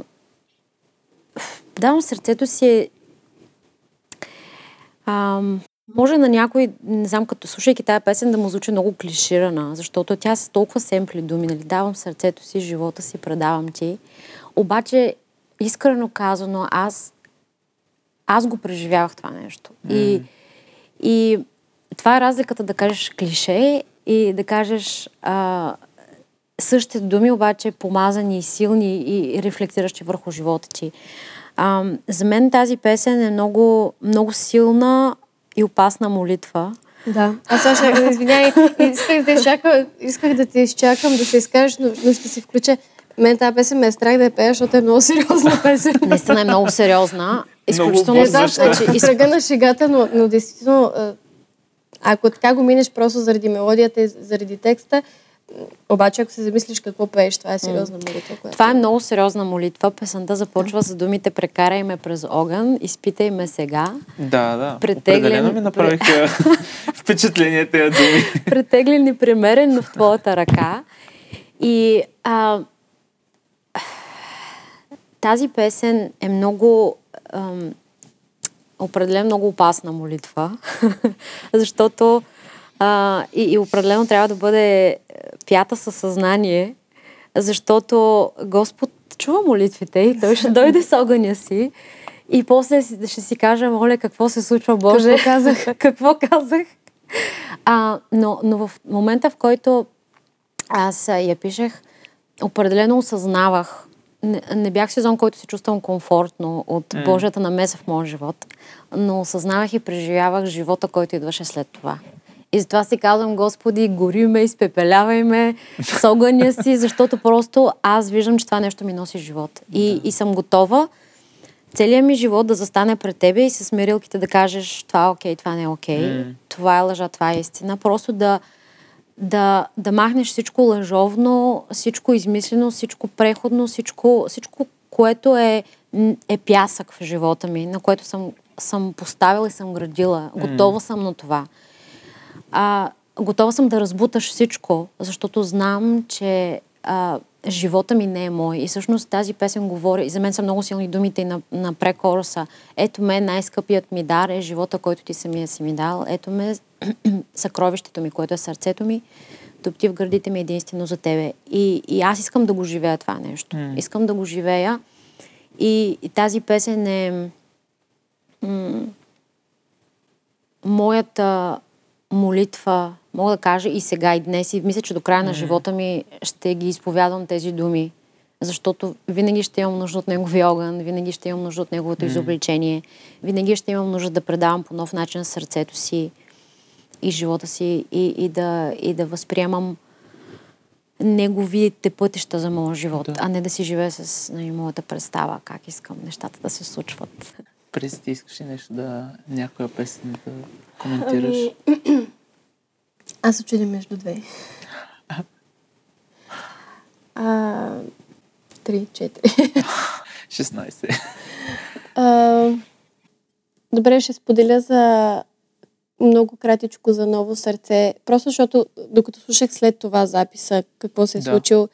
давам сърцето си. А, може на някой, не знам, като слушайки тази песен, да му звучи много клиширана, защото тя са толкова семпли думи, нали? Давам сърцето си, живота си, предавам ти. Обаче, искрено казано, аз, аз го преживявах това нещо. И, и това е разликата да кажеш клише и да кажеш а, същите думи, обаче помазани и силни и рефлектиращи върху живота ти. А, за мен тази песен е много, много силна и опасна молитва. Да. Аз сега ще извинявай. Исках да, изчака, исках да те изчакам, да се изкажеш, но, но ще си включа. Мен тази песен ме е страх да я пея, защото е много сериозна песен. Наистина е много сериозна. Изключително Не знам, Обвързваща. значи, и тръга на шегата, но, но действително, ако така го минеш просто заради мелодията и заради текста, обаче ако се замислиш какво пееш, това е сериозна молитва. Която... Това е много сериозна молитва. Песента започва с думите Прекарай ме през огън, изпитай ме сега. Да, да. Претеглен- Определено ми направиха впечатление тези думи. претеглен и примерен, но в твоята ръка. И а, тази песен е много ам, определено много опасна молитва, защото а, и, и определено трябва да бъде е, пята със съзнание, защото Господ чува молитвите и той ще дойде с огъня си и после ще си каже, моля, какво се случва, Боже? Какво казах? какво казах? А, но, но в момента, в който аз я пишех, определено осъзнавах. Не, не бях сезон, който се чувствам комфортно от mm. Божията намеса в моя живот, но осъзнавах и преживявах живота, който идваше след това. И затова си казвам, Господи, гори ме, изпепелявай ме с огъня си, защото просто аз виждам, че това нещо ми носи живот. И, и съм готова целият ми живот да застане пред тебе и с мерилките да кажеш това е окей, това не е окей, Mm. това е лъжа, това е истина. Просто да, да, да махнеш всичко лъжовно, всичко измислено, всичко преходно, всичко, всичко което е, е пясък в живота ми, на което съм, съм поставила и съм градила. Готова съм на това. А, готова съм да разбуташ всичко, защото знам, че а, живота ми не е мой. И всъщност тази песен говори, и за мен са много силни думите на, на прекороса. Ето ме, най-скъпият ми дар е живота, който ти самия си ми дал. Ето ме, съкровището ми, което е сърцето ми. Топти в гърдите ми единствено за тебе. И, и аз искам да го живея това нещо. М. Искам да го живея. И, и тази песен е м- моята молитва, мога да кажа и сега, и днес, и мисля, че до края на Мгм. живота ми ще ги изповядвам тези думи, защото винаги ще имам нужда от неговия огън, винаги ще имам нужда от неговото Мгм. изобличение, винаги ще имам нужда да предавам по нов начин сърцето си и живота си и, и, да, и да възприемам неговите пътища за моя живот, Да. а не да си живея с нали, моята представа, как искам нещата да се случват. Преди ти искаш ли нещо да... някоя песен да коментираш? Ами, аз чудя между две. А, три, четири. 16. А, добре, ще споделя за много кратичко за ново сърце. Просто защото, докато слушах след това записа, какво се е Да. случило.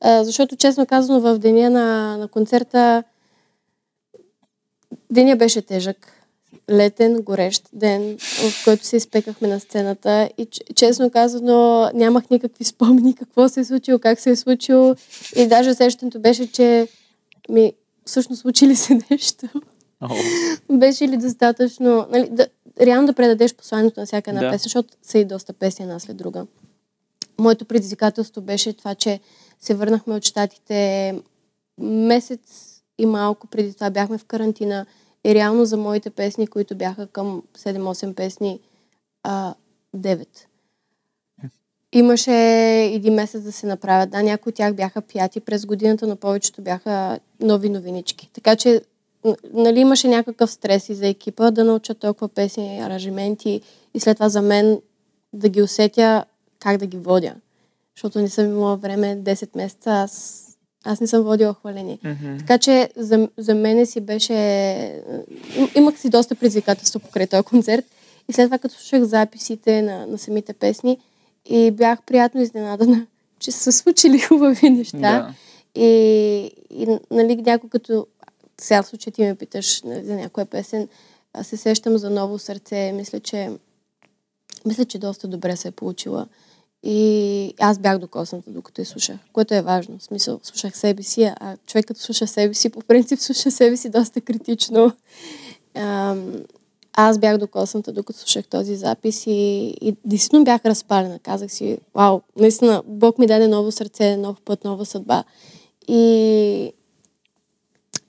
А, защото, честно казано, в деня на, на концерта деня беше тежък. Летен, горещ ден, в който се изпекахме на сцената и честно казано нямах никакви спомени какво се е случило, как се е случило и даже сещането беше, че ми всъщност случи ли се нещо. О, Беше ли достатъчно, нали, да, реално да предадеш посланието на всяка една Да. песен, защото са и доста песни една след друга. Моето предизвикателство беше това, че се върнахме от щатите месец и малко преди това бяхме в карантина и реално за моите песни, които бяха към 7-8 песни, а, 9. Имаше един месец да се направят. Да, някои от тях бяха пяти през годината, но повечето бяха нови новинички. Така че нали, имаше някакъв стрес и за екипа да научат толкова песни, аранжименти и след това за мен да ги усетя как да ги водя. Защото не съм имала време 10 месеца, аз, аз не съм водила хваление. мгм. Така че за, за мене си беше... им- Имах си доста предизвикателство покрай този концерт. И след това, като слушах записите на, на самите песни, и бях приятно изненадана, че са се случили хубави неща. Да. И, и нали, някой като... Сега в случай ти ме питаш нали, за някоя песен, аз се сещам за ново сърце. Мисля, че мисля, че доста добре се е получила. И аз бях докосната, докато я слушах, което е важно. В смисъл, слушах себе си, а човек като слуша себе си, по принцип слуша себе си доста критично. Аз бях докосната, докато слушах този запис и, и действително бях разпалена. Казах си, вау, наистина, Бог ми даде ново сърце, нов път, нова съдба. И,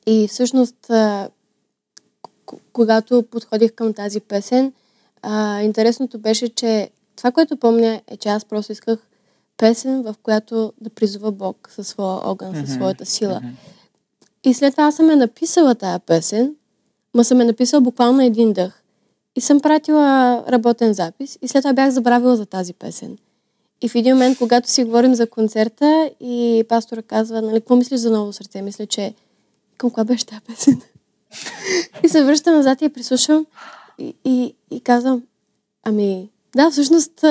и всъщност, когато подходих към тази песен, а, интересното беше, че това, което помня е, че аз просто исках песен, в която да призова Бог със своя огън, със своята сила. И след това съм я написала тая песен, ма съм я написала буквално един дъх. И съм пратила работен запис и след това бях забравила за тази песен. И в един момент, когато си говорим за концерта и пастора казва, нали, какво мислиш за ново сърце? Мисля, че към коя беше тази песен? и се връщам назад и я прислушвам и, и, и казвам, ами, да, всъщност,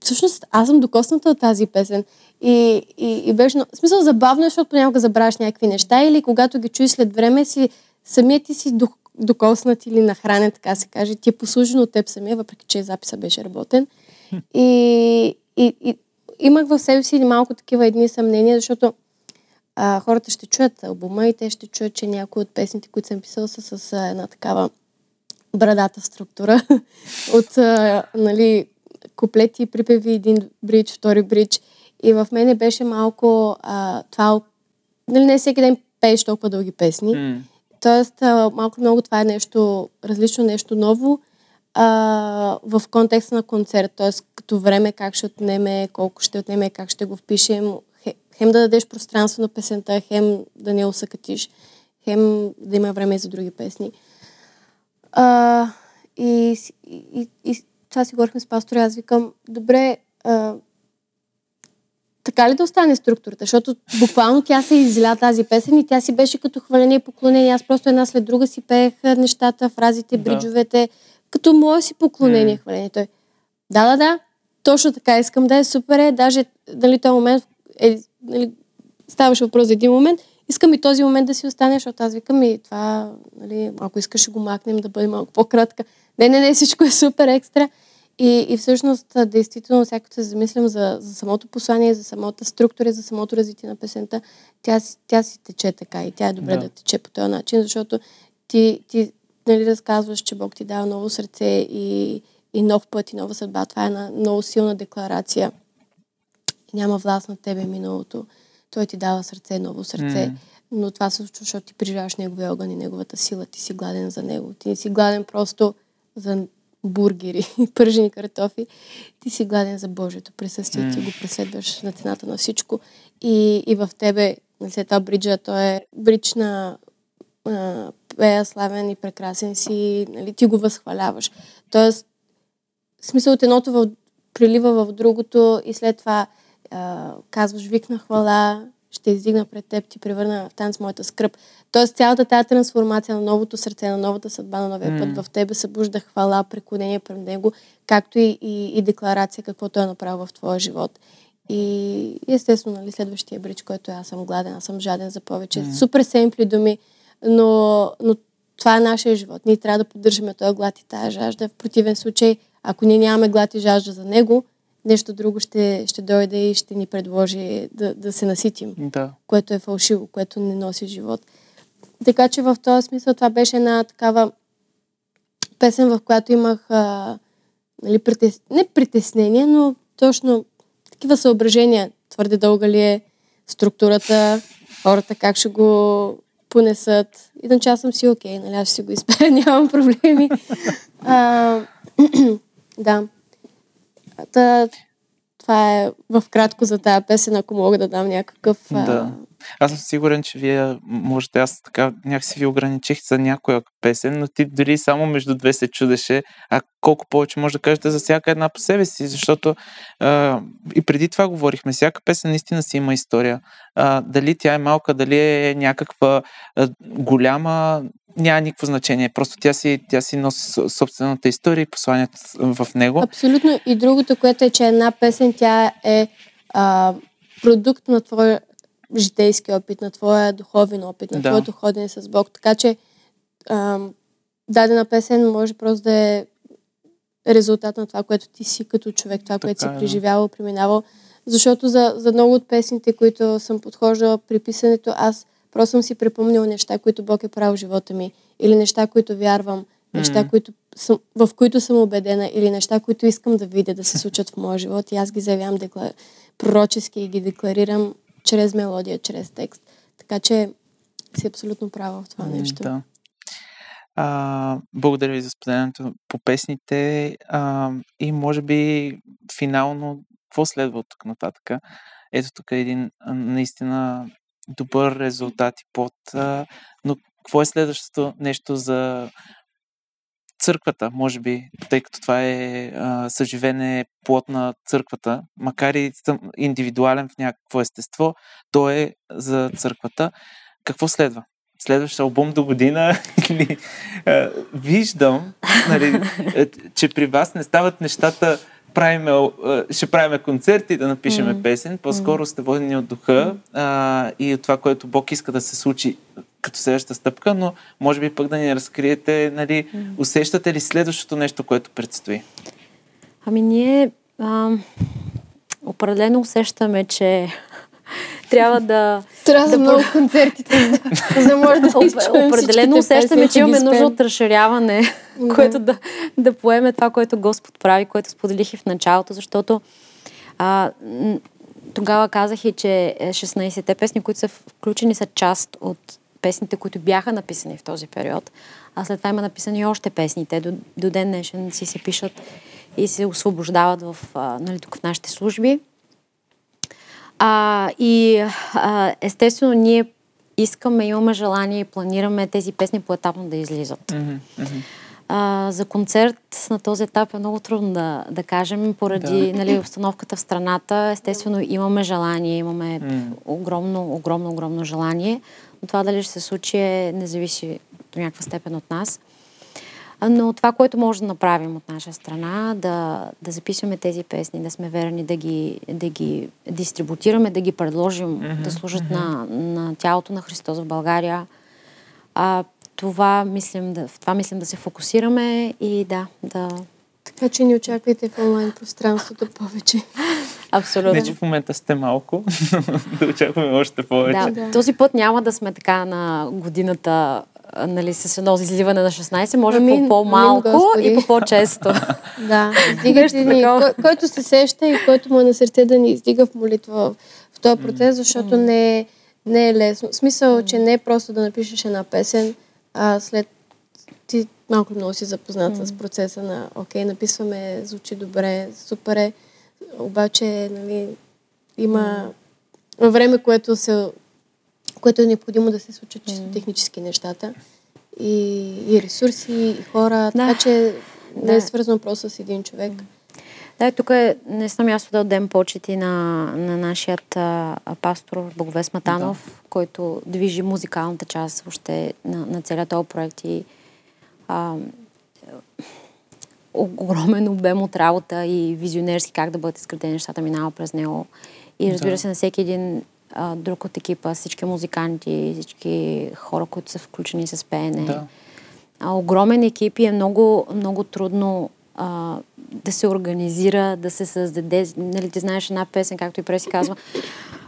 всъщност аз съм докосната от тази песен. И, и, и беше, но- в смисъл забавно, е, защото понякога забравяш някакви неща или когато ги чуеш след време си, самият ти си док- докоснат или нахранен, така се каже, ти е послужен от теб самия, въпреки че записа беше работен. И, и, и имах в себе си малко такива едни съмнения, защото а, хората ще чуят албума и те ще чуят, че някои от песните, които съм писала, са с а, една такава брадата структура от а, нали, куплети, припеви, един бридж, втори бридж. И в мене беше малко а, това... Нали, не всеки ден пееш толкова дълги песни. М, Тоест, а, малко много това е нещо различно, нещо ново а, в контекста на концерт. Тоест, като време, как ще отнеме, колко ще отнеме, как ще го впишем. Хе- Хем да дадеш пространство на песента, хем да не усъкатиш, хем да има време и за други песни. А, и, и, и, и това си говорихме с пастора, аз викам, добре, а, така ли да остане структурата? Защото буквално тя се изля тази песен и тя си беше като хваление и поклонение. Аз просто една след друга си пеех нещата, фразите, Да. бриджовете, като мое си поклонение, М. хваление. Той, да, да, да, точно така искам да е, супер е. Даже, дали този момент, е, нали, ставаше въпрос за един момент, искам и този момент да си остане, защото аз викам и това, нали, ако искаш ще го макнем да бъде малко по-кратка. Не, не, не, всичко е супер екстра. И, и всъщност, действително, всяко се замислям за, за самото послание, за самата структура, за самото развитие на песента, тя, тя си тече така и тя е добре Да. да, тече по този начин, защото ти, ти нали, разказваш, че Бог ти дава ново сърце и, и нов път и нова съдба. Това е една много силна декларация. Няма власт на тебе миналото. Той ти дава сърце, ново сърце. Mm. Но това се случва, защото ти приживяваш неговия огън и неговата сила. Ти си гладен за него. Ти не си гладен просто за бургери и пържени картофи. Ти си гладен за Божието присъствие. Mm. Ти го преследваш на цената на всичко. И, и в тебе, нали, след това бриджа, той е бридж на пея славен и прекрасен си, нали, ти го възхваляваш. Тоест, смисъл от едното в, прилива в другото и след това а, казваш вик на хвала, ще издигна пред теб, ти превърна в танц моята скръп. Тоест цялата тази трансформация на новото сърце, на новата съдба, на новия mm. път в тебе събужда хвала, преклонение пред него, както и, и, и декларация какво той е направил в твоя живот. И естествено, нали, следващия брич, който е аз съм гладен, аз съм жаден за повече. Mm. Супер семпли думи, но, но това е нашия живот. Ние трябва да поддържаме този глад и тази жажда. В противен случай, ако ние нямаме глад и жажда за него, нещо друго ще, ще дойде и ще ни предложи да, да се наситим. Да. Което е фалшиво, което не носи живот. Така че в този смисъл това беше една такава песен, в която имах а, нали, притес... не притеснение, но точно такива съображения. Твърде дълга ли е структурата, хората как ще го понесат. Иначе аз съм си окей, нали, аз ще си го изпея, нямам проблеми. а, да. Та, това е в кратко за тази песен, ако мога да дам някакъв... Да. Аз съм сигурен, че вие можете, аз така някакси ви ограничих за някоя песен, но ти дори само между две се чудеше, а колко повече може да кажете за всяка една по себе си, защото а, и преди това говорихме, всяка песен наистина си има история. А, дали тя е малка, дали е някаква а, голяма, няма никакво значение. Просто тя си, тя си носи собствената история и посланието в него. Абсолютно. И другото, което е, че една песен, тя е а, продукт на твоя житейски опит, на твоя духовен опит, на да. твоето ходене с Бог. Така че а, дадена песен може просто да е резултат на това, което ти си като човек, това, така, което си е, преживявал, преминавал. Защото за, за много от песните, които съм подхождала при писането, аз просто съм си припомнила неща, които Бог е правил в живота ми. Или неща, които вярвам. Неща, mm-hmm. които съм, в които съм убедена. Или неща, които искам да видя да се случат в моя живот. И аз ги заявявам декла... пророчески и ги декларирам чрез мелодия, чрез текст. Така че си абсолютно права в това нещо. Да. А, благодаря ви за споделянето по песните а, и може би финално какво следва от тук нататък. Ето тук е един наистина добър резултат и под. А, но какво е следващото нещо за църквата, може би, тъй като това е а, съживене плод на църквата, макар и индивидуален в някакво естество, то е за църквата. Какво следва? Следващ албум до година или а, виждам, нали, е, че при вас не стават нещата правиме, ще правиме концерти, да напишеме mm. песен. По-скоро сте водени от духа а, и от това, което Бог иска да се случи като следващата стъпка, но може би пък да ни разкриете, нали, усещате ли следващото нещо, което предстои? Ами ние а, определено усещаме, че трябва да... Трябва да много концертите, за да може да Определено усещаме, че имаме нужда от разширяване, което да, да поеме това, което Господ прави, което споделих и в началото, защото а, тогава казах и, че 16-те песни, които са включени, са част от песните, които бяха написани в този период. А след това има написани още песни. Те до, до ден днешен си се пишат и се освобождават в, а, нали, тук в нашите служби. А, и а, естествено ние искаме, имаме желание и планираме тези песни поетапно да излизат. Mm-hmm. А, за концерт на този етап е много трудно да, да кажем, поради да. нали, обстановката в страната. Естествено имаме желание, имаме mm. огромно, огромно, огромно желание. Но това дали ще се случи е, не зависи до някаква степен от нас. Но това, което може да направим от наша страна, да, да записваме тези песни, да сме верни, да ги, да ги дистрибутираме, да ги предложим mm-hmm. да служат mm-hmm. на, на тялото на Христос в България. А, това мислим да, в това мислим да се фокусираме и да, да... Така че ни очаквайте в онлайн пространството повече. Абсолютно. Не, че в момента сте малко, да очакваме още повече. Да, да. Този път няма да сме така на годината нали, с едно изливане на 16, може Амин, по по-малко амин, и по по-често. Да, издигате ни, кой, който се сеща и който му е на сърце да ни издига в молитва в, в този процес, защото не, е, не е лесно. В смисъл, че не е просто да напишеш една песен, а след ти малко много си запознат с процеса на окей, написваме, звучи добре, супер е, обаче нали, има време, което, се, което е необходимо да се случат чисто технически нещата и, и ресурси, и хора, Да. така че не е Да. свързано просто с един човек. Да, тук е наистина място да отдем почети на, на нашият а, пастор Боговес Матанов, който движи музикалната част въобще на, на целият този проект и а, огромен обем от работа и визионерски как да бъдат изградени нещата минава през него. И разбира Да. се, на всеки един а, друг от екипа, всички музиканти, всички хора, които са включени с пеене. Да. А, огромен екип и е много, много трудно а, да се организира, да се създаде. Нали, ти знаеш една песен, както и Преси казва,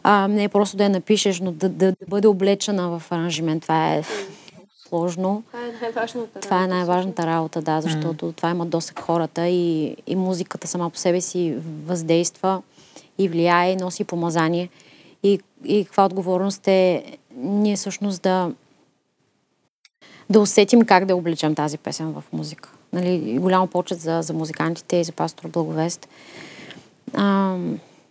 а, не е просто да я напишеш, но да, да, да бъде облечена в аранжимент. Това е сложно. Това е най-важната Това е най-важната работа, да, защото това има досег хората и, и музиката сама по себе си въздейства и влияе, и носи помазание. И, и каква отговорност е ние всъщност да, да усетим как да облечем тази песен в музика. Нали, голямо почет за, за музикантите и за пастор Благовест. А,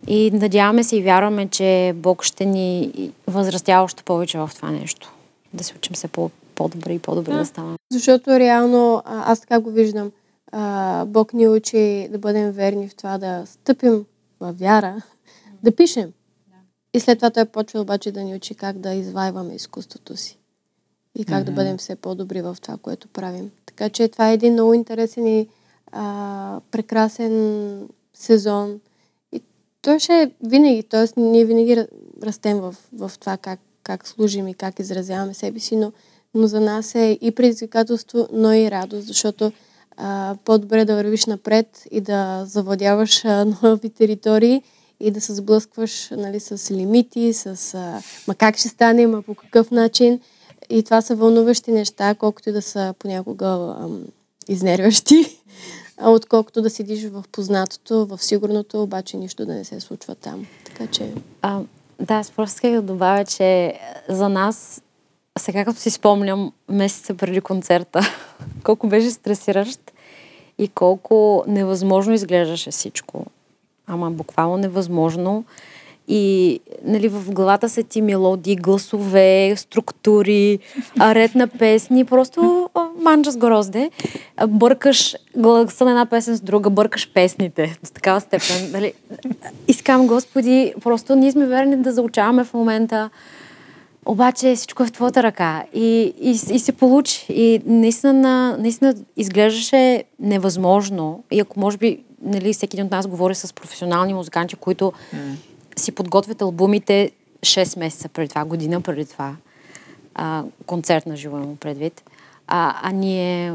и надяваме се и вярваме, че Бог ще ни възрастява още повече в това нещо. Да се учим се по, по-добре и по-добре да, Да. ставаме. Защото реално, аз така го виждам, а, Бог ни учи да бъдем верни в това да стъпим в вяра, да пишем. И след това той почва обаче да ни учи как да извайваме изкуството си. И как да бъдем все по-добри в това, което правим. Така че това е един много интересен и а, прекрасен сезон. И той ще е винаги, т.е. ние винаги ра- растем в, в това как, как служим и как изразяваме себе си, но, но за нас е и предизвикателство, но и радост, защото а, по-добре да вървиш напред и да завладяваш а, нови територии и да се сблъскваш нали, с лимити, с а, ма как ще стане, ма по какъв начин. И това са вълнуващи неща, колкото и да са понякога ам, изнервящи, отколкото да седиш в познатото, в сигурното, обаче нищо да не се случва там. Така че... А, да, аз просто исках да добавя, че за нас, сега като си спомням месеца преди концерта, колко беше стресиращ и колко невъзможно изглеждаше всичко. Ама буквално невъзможно. И нали, в главата са ти мелодии, гласове, структури, ред на песни. Просто манджа с грозде. Бъркаш гласа на една песен с друга, бъркаш песните до такава степен. Нали. Искам, Господи, просто ние сме верни да заучаваме в момента. Обаче всичко е в твоята ръка. И, и, и се получи. И наистина, наистина изглеждаше невъзможно. И ако може би нали, всеки един от нас говори с професионални музиканти, които си подготвят албумите 6 месеца преди това, година преди това. А, концерт на живо имам предвид. А, а ние,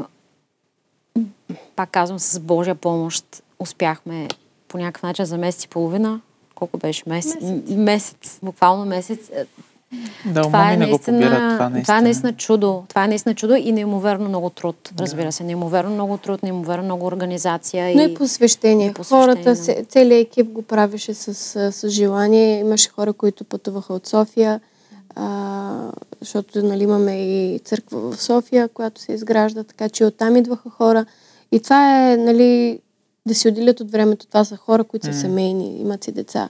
пак казвам, с Божия помощ успяхме по някакъв начин за месец и половина. Колко беше? Месец. Месец. месец буквално месец. Е, Да, това е, не го наистина, побират това това наистина. е наистина чудо. Това е наистина чудо и неимоверно много труд, разбира се. Неимоверно много труд, неимоверно много организация. Но и посвещение. и посвещение, Хората, да. се, целият екип го правеше с, с, с желание. Имаше хора, които пътуваха от София, а, защото нали, имаме и църква в София, която се изгражда, така че оттам идваха хора. И това е, нали, да си отделят от времето. Това са хора, които са семейни, имат си деца.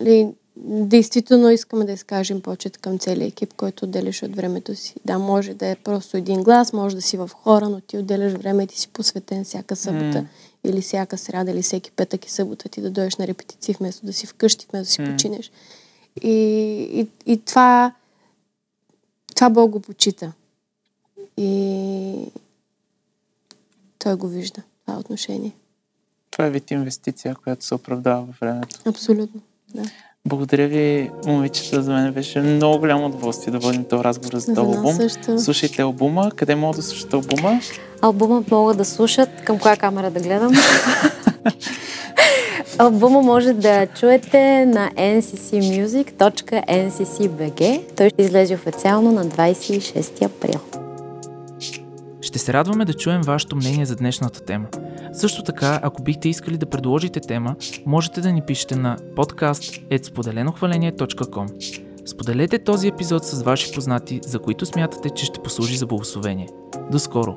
Нали, действително искаме да изкажем почет към целия екип, който отделяш от времето си. Да, може да е просто един глас, може да си в хора, но ти отделяш време и ти си посветен всяка събота или всяка сряда, или всеки петък и събота ти да дойдеш на репетиции, вместо да си вкъщи, вместо да си починеш. И, и, и това, това Бог го почита. И той го вижда, това отношение. Това е вид инвестиция, която се оправдава във времето. Абсолютно. Да. Благодаря ви, момичета. За мен беше много голямо удоволствие да водим този разговор за този албум. също. Слушайте албума. Къде могат да слушате албума? Албумът могат да слушат. Към коя камера да гледам? Албума може да чуете на nccmusic.ncc.bg. Той ще излезе официално на 26 април. Ще се радваме да чуем вашето мнение за днешната тема. Също така, ако бихте искали да предложите тема, можете да ни пишете на podcast.spodelenохваление.com Споделете този епизод с ваши познати, за които смятате, че ще послужи за благословение. До скоро!